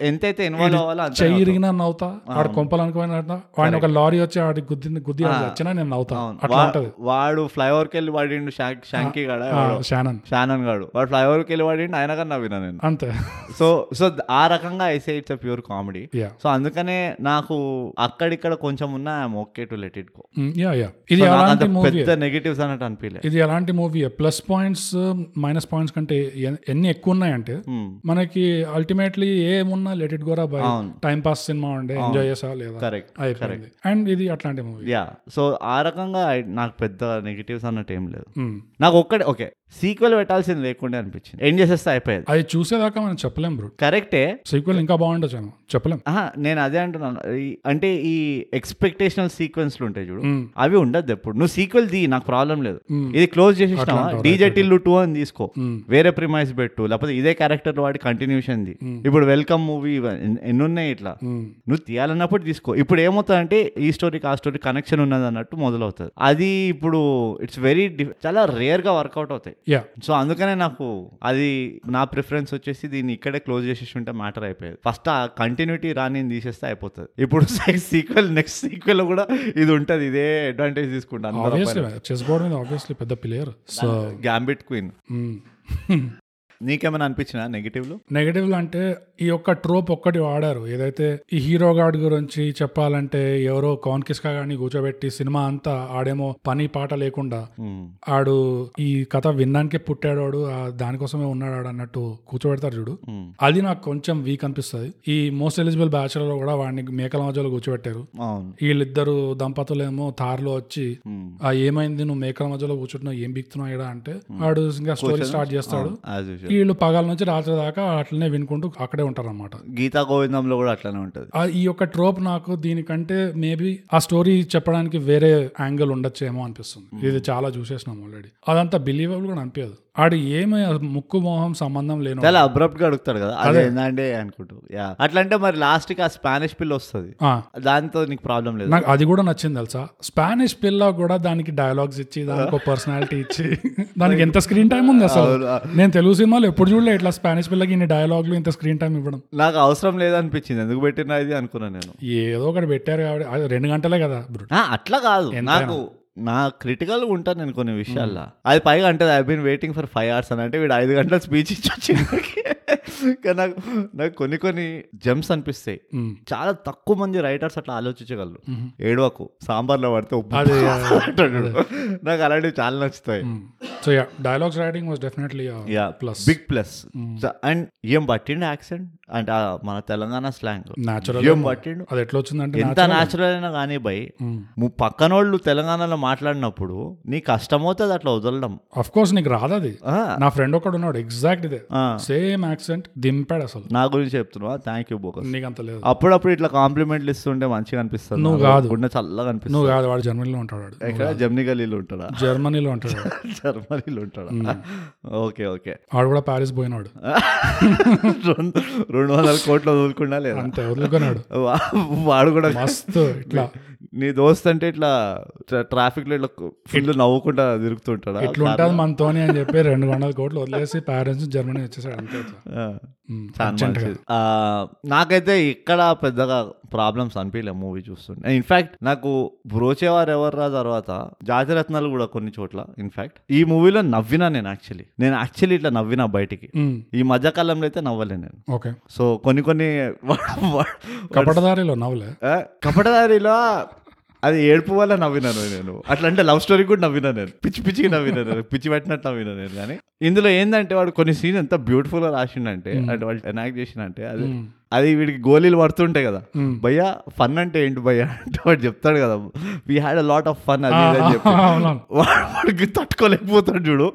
Speaker 1: ఎంతైతే ఇన్వాల్వ్ అవ్వాలో
Speaker 2: చెయ్యి ఇరిగినా నవ్వుతా ఆడ కొంపలు అనుకోని వాడిని ఒక లారీ వచ్చి ఆడి గుద్ది గుద్ది వచ్చినా నేను నవ్వుతా. అట్లా ఉంటది.
Speaker 1: వాడు ఫ్లైఓవర్కి వెళ్ళి శాంక్- శాంకీ గడ
Speaker 2: షానన్.
Speaker 1: షానన్ గాడు. వాడు ఫ్లైఓవర్కి వెళ్ళి వాడిండు ఆయన కన్నా నవ్వినా నేను.
Speaker 2: అంతే.
Speaker 1: సో సో ఆ రకంగా ఐసే ఇట్స్ ప్యూర్ కామెడీ సో అందుకనే నాకు అక్కడిక్కడ కొంచెం ఉన్నా I'm okay to let it go
Speaker 2: yeah yeah ఇది ఎలాంటి మూవీ
Speaker 1: పెద్ద నెగిటివ్స్ అన్నట్టు అనిపించలే
Speaker 2: ఇది ఎలాంటి movie plus points minus points కంటే ఎన్- ఎన్ని ఎక్కువ ఉన్నాయంటే
Speaker 1: Hmm.
Speaker 2: మనకి అల్టిమేట్లీ ఏమున్నా లెట్ ఇట్ గోరా బై. టైం పాస్ సినిమా ఉండే ఎంజాయ్ చేసా లేదా?
Speaker 1: కరెక్ట్
Speaker 2: అయిపోయింది. అండ్ ఇది అట్లాంటి మూవీ
Speaker 1: యా సో ఆ రకంగా నాకు పెద్ద నెగిటివ్స్ అన్నట్టు ఏం లేదు. నాకు ఒక్కడే ఓకే సీక్వెల్ పెట్టాల్సింది లేకుండా అనిపించింది. ఏం చేసేస్తే అయిపోయేది.
Speaker 2: అది చూసేదాకా మనం చెప్పలేం బ్రో.
Speaker 1: కరెక్టే.
Speaker 2: సీక్వెల్ ఇంకా బాగుండొచ్చు. చెప్పలేం.
Speaker 1: నేను అదే అంటున్నాను. అంటే ఈ ఎక్స్పెక్టేషనల్ సీక్వెన్స్లు ఉంటాయి చూడు. అవి ఉండద్దు ఎప్పుడు. నువ్వు సీక్వెల్ తీ నాకు ప్రాబ్లం లేదు. ఇది క్లోజ్ చేసేసినావా
Speaker 2: అంటావు,
Speaker 1: డీజే టిల్లు టూ అని తీసుకో. వేరే ప్రిమైస్ పెట్టు. లేకపోతే ఇదే క్యారెక్టర్ వాడి కంటిన్యూషన్ ది. ఇప్పుడు వెల్కమ్ మూవీ ఎన్ని ఉన్నాయి ఇట్లా. నువ్వు తీయాలన్నప్పుడు తీసుకో. ఇప్పుడు ఏమవుతుందంటే ఈ స్టోరీకి ఆ స్టోరీ కనెక్షన్ ఉన్నది అన్నట్టు మొదలవుతుంది. అది ఇప్పుడు ఇట్స్ వెరీ చాలా రేర్గా వర్కౌట్ అవుతాయి.
Speaker 2: యా
Speaker 1: సో అందుకనే నాకు అది నా ప్రిఫరెన్స్ వచ్చేసి దీన్ని ఇక్కడే క్లోజ్ చేసేసి ఉంటే మ్యాటర్ అయిపోయేది. ఫస్ట్ ఆ కంటిన్యూటీ రాని తీసేస్తే అయిపోతుంది. ఇప్పుడు సీక్వెల్ నెక్స్ట్ సీక్వెల్ కూడా ఇది ఉంటది. ఇదే అడ్వాంటేజ్ తీసుకుంటా.
Speaker 2: ఆబ్వియస్లీ చెస్ బోర్డ్ ఆబ్వియస్లీ పెద్ద ప్లేయర్ సో
Speaker 1: గ్యాంబిట్ క్వీన్ నీకేమైనా అనిపించినా నెగిటివ్లు
Speaker 2: నెగటివ్ అంటే ఈ యొక్క ట్రోప్ ఒక్కటి వాడారు. ఏదైతే ఈ హీరో గార్డ్ గురించి చెప్పాలంటే ఎవరో కాన్ కిస్కా గాని కూర్చోబెట్టి సినిమా అంతా ఆడేమో పని పాట లేకుండా ఆడు ఈ కథ వినడానికే పుట్టాడు దానికోసమే ఉన్నాడు అన్నట్టు కూర్చోబెడతారు చూడు. అది నాకు కొంచెం వీక్ అనిపిస్తుంది. ఈ మోస్ట్ ఎలిజిబుల్ బ్యాచులర్లో కూడా వాడిని మేకల మధ్యలో కూర్చోబెట్టారు. వీళ్ళిద్దరు దంపతులేమో తారులో వచ్చి
Speaker 1: Hmm.
Speaker 2: ఆ ఏమైంది? నువ్వు మేకల మధ్యలో కూర్చుంటున్నావు ఏం బిక్తున్నావు అంటే వాడు ఇంకా స్టోరీ స్టార్ట్ చేస్తాడు.
Speaker 1: యూజువల్
Speaker 2: వీళ్ళు పగల నుంచి రాత్రి దాకా అట్లనే వినుకుంటూ అక్కడే ఉంటారు అనమాట
Speaker 1: గీతా గోవిందంలో కూడా అట్లానే ఉంటది.
Speaker 2: ఈ యొక్క ట్రోప్ నాకు దీనికంటే మేబీ ఆ స్టోరీ చెప్పడానికి వేరే యాంగిల్ ఉండొచ్చేమో అనిపిస్తుంది. ఇది చాలా చూసేసినాం ఆల్రెడీ అదంతా బిలీవబుల్ కూడా అనిపించదు. ఆడు ఏమి ముక్కు మొహం సంబంధం లేను
Speaker 1: చాలా అబ్రప్ట్గా అడుగుతాడు కదా అదే ఏందంటే అనుకుంటూ. అట్లంటే మరి లాస్ట్కి ఆ స్పానిష్ పిల్ల వస్తుంది. దాంతో నీకు ప్రాబ్లం లేదు.
Speaker 2: నాకు అది కూడా నచ్చింది తెలుసా? స్పానిష్ పిల్ల కూడా దానికి డైలాగ్స్ ఇచ్చి దానికి పర్సనాలిటీ ఇచ్చి దానికి ఎంత స్క్రీన్ టైం ఉంది అసలు? నేను తెలుగు సినిమాలు ఎప్పుడు చూడలే ఇట్లా స్పానిష్ పిల్లకి ఇన్ని డైలాగ్లు ఇంత స్క్రీన్ టైం ఇవ్వడం.
Speaker 1: నాకు అవసరం లేదనిపించింది. ఎందుకు పెట్టినా ఇది అనుకున్నాను నేను.
Speaker 2: ఏదో ఒకటి పెట్టారు కాబట్టి అది రెండు గంటలే కదా
Speaker 1: అట్లా కాదు. నాకు నా క్రిటికల్ ఉంటాను నేను కొన్ని విషయాల్లో. అది పైగా అంటే I been waiting for five hours అని. అంటే వీడు ఐదు గంటల స్పీచ్ ఇచ్చి కానీ నాకు నాకు కొన్ని కొన్ని జెమ్స్ అనిపిస్తాయి. చాలా తక్కువ మంది రైటర్స్ అట్లా ఆలోచించగలరు. ఏడవకు సాంబార్లో పడితే అంటాడు. నాకు అలాంటివి చాలా నచ్చుతాయి.
Speaker 2: So yeah dialogues writing was definitely
Speaker 1: yeah
Speaker 2: plus
Speaker 1: big plus and ఏం పట్టిండు యాక్సెంట్ అంటే ఆ మన తెలంగాణ స్లాంగ్ ఏం పట్టిండు.
Speaker 2: అది ఎట్లా వచ్చిందంటే
Speaker 1: ఎంత న్యాచురల్ అయినా కానీ బై పక్కనోళ్ళు తెలంగాణలో మాట్లాడినప్పుడు నీ కష్టమవుతుంది అట్లా వదలడం.
Speaker 2: అఫ్ కోర్స్ నీకు రాదు అది. నా ఫ్రెండ్ ఒకడు ఉన్నాడు ఎగ్జాక్ట్ ఇదే. సేమ్ యాక్సెంట్ దింపాడు అసలు.
Speaker 1: నా గురించి చెప్తున్నావా? థ్యాంక్ యూ బోకస్
Speaker 2: నీకు అంత లేదు.
Speaker 1: అప్పుడప్పుడు ఇట్లా కాంప్లిమెంట్లు ఇస్తుంటే మంచిగా అనిపిస్తుంది.
Speaker 2: నువ్వు
Speaker 1: నాకు.
Speaker 2: కాదు.
Speaker 1: గుండె చల్లగా అనిపిస్తుంది.
Speaker 2: నువ్వు కాదు వాడు జర్మనీలో ఉంటాడు.
Speaker 1: ఎక్కడ? జమ్ని గలీలో ఉంటాడా?
Speaker 2: జర్మనీలో ఉంటాడు.
Speaker 1: జర్మనీలో ఉంటాడా? Okay okay.
Speaker 2: వాడు కూడా ప్యారిస్ పోయినాడు.
Speaker 1: రెండు రెండు వందల కోట్లు వదులుకుండా లేదా?
Speaker 2: అంతే వదులుకున్నాడు.
Speaker 1: వాడు కూడా
Speaker 2: మస్తు ఇట్లా.
Speaker 1: నీ దోస్త్ అంటే ఇట్లా ట్రాఫిక్లో ఇట్లా ఫుల్ నవ్వుకుంటా తిరుగుతుంటాడా?
Speaker 2: ఇట్లా ఉంటుంది మనతోని అని చెప్పి రెండు వందల కోట్లు వదిలేసి ప్యారెంట్స్ జర్మనీ వచ్చేసాడు అంతే
Speaker 1: నాకైతే ఇక్కడ పెద్దగా ప్రాబ్లమ్స్ అనిపించలే మూవీ చూస్తుంటే. ఇన్ఫాక్ట్ నాకు బ్రోచేవారు ఎవర్రా తర్వాత జాతిరత్నాలు కూడా కొన్ని చోట్ల ఇన్ఫాక్ట్ ఈ మూవీలో నవ్వినా నేను యాక్చువల్లీ నేను యాక్చువల్లీ ఇట్లా నవ్వినా బయటికి.
Speaker 2: ఉమ్,
Speaker 1: ఈ మధ్యకాలంలో అయితే నవ్వలే నేను.
Speaker 2: ఓకే
Speaker 1: సో కొన్ని కొన్ని
Speaker 2: కపటదారిలో నవ్వులే?
Speaker 1: కపటదారిలో అది ఏడుపు వల్ల నవ్వినాను నేను. అట్లా అంటే లవ్ స్టోరీ కూడా నవ్వినా నేను. పిచ్చి పిచ్చికి నవ్వినా నేను. పిచ్చి పెట్టినట్టు నవ్వినా నేను. కానీ ఇందులో ఏంటంటే వాడు కొన్ని సీన్ ఎంత బ్యూటిఫుల్గా రాసిండంటే అంటే వాళ్ళు ఎనాక్ట్ చేసినంటే అది
Speaker 2: ఉమ్,
Speaker 1: అది వీడికి గోళీలు పడుతుంటాయి కదా. భయ్యా ఫన్ అంటే ఏంటి భయ్యా? అంటే వాడు చెప్తాడు కదా we had a lot of fun అది అని చెప్పి. వాడికి తట్టుకోలేకపోతాడు చూడు.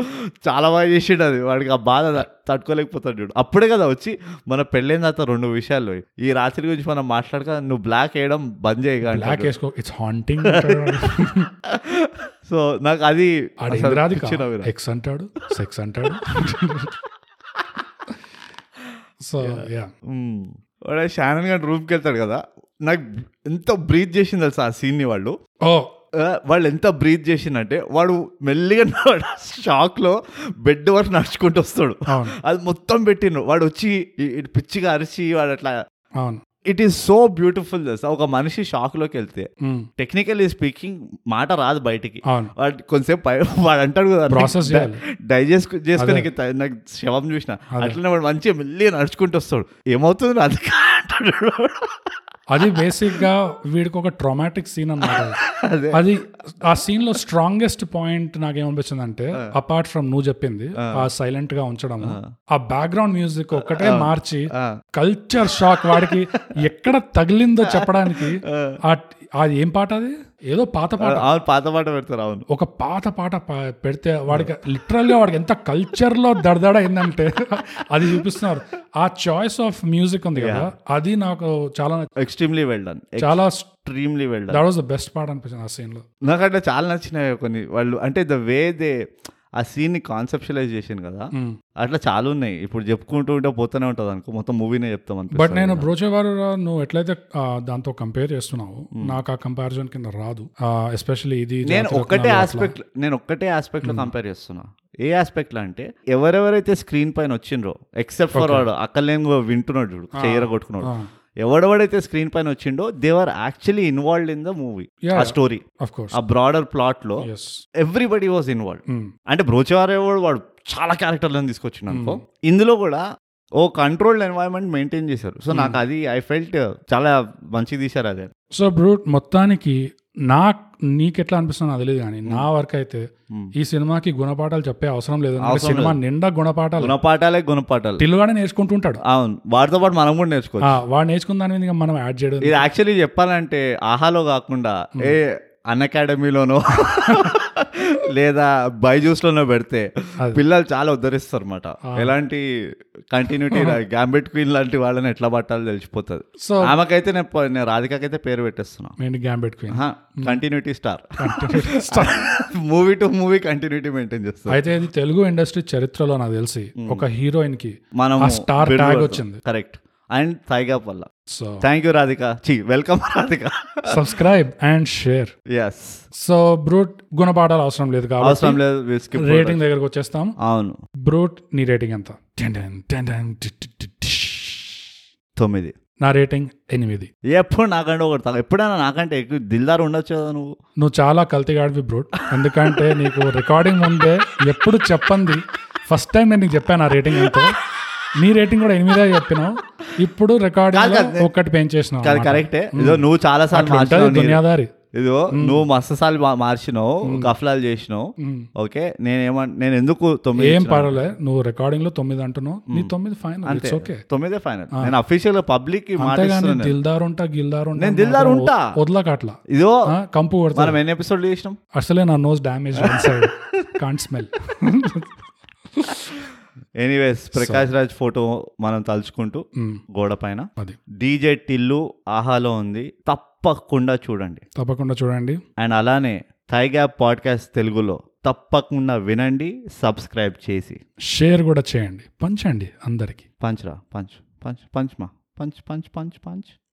Speaker 1: చాలా బాగా చేసిండు అది. వాడికి ఆ బాధ తట్టుకోలేకపోతాడు చూడు. అప్పుడే కదా వచ్చి మన పెళ్ళైన తర్వాత రెండు విషయాలు. ఈ రాత్రి గురించి మనం మాట్లాడక నువ్వు బ్లాక్ వేయడం బంద్ చేయగా
Speaker 2: బ్లాక్ వేసుకో. ఇట్స్ హాంటింగ్
Speaker 1: సో నాకు అది.
Speaker 2: ఎక్స్ అంటాడు సెక్స్ అంటాడు. So yeah
Speaker 1: hmm. వాడు షానన్ గారి రూమ్కి వెళ్తాడు కదా. నాకు ఎంత బ్రీత్ చేసింది తెలుసా ఆ సీన్ని వాళ్ళు? వాళ్ళు ఎంత బ్రీత్ చేసిందంటే వాడు మెల్లిగా షాక్లో బెడ్ వరకు నడుచుకుంటూ వస్తాడు. అది మొత్తం పెట్టిండు వాడు వచ్చి పిచ్చిగా అరిచి వాడు అట్లా
Speaker 2: అవును.
Speaker 1: ఇట్ ఈస్ సో బ్యూటిఫుల్ ఒక మనిషి షాక్లోకి వెళ్తే
Speaker 2: ఉమ్,
Speaker 1: టెక్నికల్లీ స్పీకింగ్ మాట రాదు బయటికి.
Speaker 2: అవును.
Speaker 1: వాడు కొంతసేపు పై- వాడు అంటాడు
Speaker 2: చేయాలి.
Speaker 1: డైజెస్ట్ చేసుకుని నాకు శవం చూసిన. అట్లనే వాడు మంచిగా మెల్లిగా నడుచుకుంటూ వస్తాడు. ఏమవుతుంది? అది అంటాడు.
Speaker 2: అది బేసిక్గా వీడికి ఒక ట్రామాటిక్ సీన్ అన్నమాట.
Speaker 1: అదే.
Speaker 2: ఆ సీన్లో స్ట్రాంగెస్ట్ పాయింట్ నాకేమనిపించింది అంటే అపార్ట్ ఫ్రమ్ నువ్వు చెప్పింది ఆ. సైలెంట్గా ఉంచడం ఆ. బ్యాక్గ్రౌండ్ మ్యూజిక్ ఒక్కటే మార్చి కల్చర్ షాక్ వాడికి ఎక్కడ తగిలిందో చెప్పడానికి ఆ. అది ఏం పాట అది? ఏదో పాత పాట.
Speaker 1: పాత పాట పెడతారు అవును.
Speaker 2: ఒక పాత పాట పెడితే వాడికి లిటరల్గా వాడికి ఎంత కల్చర్లో దడదడ అయిందంటే అది చూపిస్తున్నారు. ఆ చాయిస్ ఆఫ్ మ్యూజిక్ ఉంది కదా అది నాకు చాలా
Speaker 1: ఎక్స్ట్రీమ్లీ వెల్ డన్
Speaker 2: చాలా
Speaker 1: extremely well done
Speaker 2: that was the best part అనిపించింది ఆ సీన్లో
Speaker 1: నాకు అట్లా చాలా నచ్చినాయి కొన్ని వాళ్ళు. అంటే ద వే దే ఆ సీన్ని కాన్సెప్షలైజ్ చేసింది కదా. అట్లా చాలా ఉన్నాయి. ఇప్పుడు చెప్పుకుంటూ ఉంటే పోతూనే ఉంటుంది అనుకో. మొత్తం మూవీనే చెప్తాం
Speaker 2: బట్ నేను బ్రోచేవారు నువ్వు ఎట్లయితే దాంతో కంపేర్ చేస్తున్నావు నాకు ఆ కంపారిజన్ కింద రాదు. ఎస్పెషల్లీ ఇది
Speaker 1: నేను ఒక్కటే ఆస్పెక్ట్ నేను ఒక్కటే ఆస్పెక్ట్లో కంపేర్ చేస్తున్నా. ఏ ఆస్పెక్ట్లో అంటే ఎవరెవరైతే స్క్రీన్ పైన వచ్చిండ్రో ఎక్సెప్ట్ ఫర్ వాడు అక్కలేని వింటున్నాడు చూడు చెయ్యర కొట్టుకున్నాడు. ఎవడెవడైతే స్క్రీన్ పైన వచ్చిండో they were actually involved in the movie. ఆ స్టోరీ ఆ బ్రాడర్
Speaker 2: ప్లాట్లో
Speaker 1: ఎవ్రీబడి వాజ్ ఇన్వాల్వ్ అంటే బ్రోచేవారు ఎవడు వాడు చాలా క్యారెక్టర్లను తీసుకొచ్చిండు అనుకో. ఇందులో కూడా ఓ కంట్రోల్డ్ ఎన్వైరన్మెంట్ మెయింటైన్ చేశారు. సో నాకు అది ఐ ఫెల్ట్ చాలా మంచిగా తీశారు అదే.
Speaker 2: సో బ్రూట్ మొత్తానికి నా నీకెట్లా అనిపిస్తుందో నాకు తెలియదు కానీ నా వరకు అయితే. ఈ సినిమాకి గుణపాఠాలు చెప్పే అవసరం లేదు. సినిమా నిండా గుణపాఠాలు.
Speaker 1: గుణపాఠాలే గుణపాఠాలు.
Speaker 2: టిల్లుగానే నేర్చుకుంటూ ఉంటాడు
Speaker 1: అవును. వాటితో పాటు మనం కూడా నేర్చుకోవచ్చు.
Speaker 2: ఆ, వాడు నేర్చుకున్న దాని మీద మనం యాడ్ చేయడం
Speaker 1: ఇది యాక్చువల్లీ చెప్పాలంటే ఆహాలో కాకుండా ఏ అన్ అకాడమీలోనో లేదా బైజూస్ లోనో పెడితే. పిల్లలు చాలా ఉద్ధరిస్తారు అనమాట ఎలాంటి కంటిన్యూటీ గ్యాంబెట్ క్వీన్ లాంటి వాళ్ళని ఎట్లా పట్టాలో తెలిసిపోతుంది.
Speaker 2: సో
Speaker 1: ఆమెకైతే నేను రాధికకైతే పేరు పెట్టేస్తున్నా.
Speaker 2: నేను గ్యామ్ పెట్టుకుని
Speaker 1: continuity star movie to movie continuity maintain చేస్తారు
Speaker 2: అయితే ఇది తెలుగు ఇండస్ట్రీ చరిత్రలో నాకు తెలిసి ఒక హీరోయిన్కి
Speaker 1: మనం
Speaker 2: స్టార్ ట్యాగ్ వచ్చింది.
Speaker 1: కరెక్ట్ అండ్ థైగా వల్ల.
Speaker 2: సో
Speaker 1: థ్యాంక్ యూ రాధిక చి welcome Radhika
Speaker 2: subscribe and share
Speaker 1: yes
Speaker 2: so brute గుణపాఠాలు అవసరం లేదు
Speaker 1: అవసరం లేదు.
Speaker 2: రేటింగ్ దగ్గరకు వచ్చేస్తాం.
Speaker 1: అవును.
Speaker 2: బ్రూట్ నీ రేటింగ్ ఎంత.
Speaker 1: తొమ్మిది.
Speaker 2: నా రేటింగ్ ఎనిమిది.
Speaker 1: ఎప్పుడు నాకంటే ఒకటి ఎప్పుడైనా నాకంటే ఎక్కువ దిల్దార్ ఉండొచ్చు కదా నువ్వు?
Speaker 2: నువ్వు చాలా కల్తీగాడివి బ్రూట్. ఎందుకంటే నీకు రికార్డింగ్ ముందే ఎప్పుడు చెప్పంది. ఫస్ట్ టైం నేను నీకు చెప్పాను ఆ రేటింగ్ ఎంతో. నీ రేటింగ్ కూడా ఎనిమిదే చెప్పినావు. ఇప్పుడు రికార్డింగ్. ఒక్కటి పెంచేసినావు
Speaker 1: కాదు
Speaker 2: అన్నమాట.
Speaker 1: కరెక్టే. ఇదో నువ్వు చాలా సార్లు మార్చినావు
Speaker 2: దునియాదారి.
Speaker 1: ఇదో నువ్వు మస్తు సార్లు మార్చినావు గఫలాలు చేసినావు. ఓకే నేనేమో నేను ఎందుకు తొమ్మిది
Speaker 2: ఏం? పర్వాలే నువ్వు రికార్డింగ్లో తొమ్మిది అంటున్నావు. నీ తొమ్మిది ఫైన్
Speaker 1: అంతే.
Speaker 2: ఇట్స్ ఓకే
Speaker 1: తొమ్మిదే ఫైనల్. నేను అఫీషియల్గా
Speaker 2: పబ్లిక్కి
Speaker 1: మాటిస్తున్నాను
Speaker 2: దిల్దార్ ఉంటా గిల్దార్ ఉంటా
Speaker 1: నేను దిల్దార్ ఉంటా.
Speaker 2: వదలక అట్లా
Speaker 1: ఇదో
Speaker 2: కంపు కొడతా
Speaker 1: మనం ఎన్ని ఎపిసోడ్లు చేసినాం?
Speaker 2: అసలే నా nose damage side can't smell
Speaker 1: anyways Prakash Raj photo మనం తలుచుకుంటూ గోడ పైన. డీజే టిల్లు ఆహాలో ఉంది. తప్పకుండా చూడండి.
Speaker 2: తప్పకుండా చూడండి.
Speaker 1: అండ్ అలానే థైగ్యాప్ పాడ్కాస్ట్ తెలుగులో తప్పకుండా వినండి సబ్స్క్రైబ్ చేసి.
Speaker 2: షేర్ కూడా చేయండి. పంచండి అందరికి.
Speaker 1: పంచ్రా పంచ్ పంచ్ పంచ్ మా. Punch punch punch punch.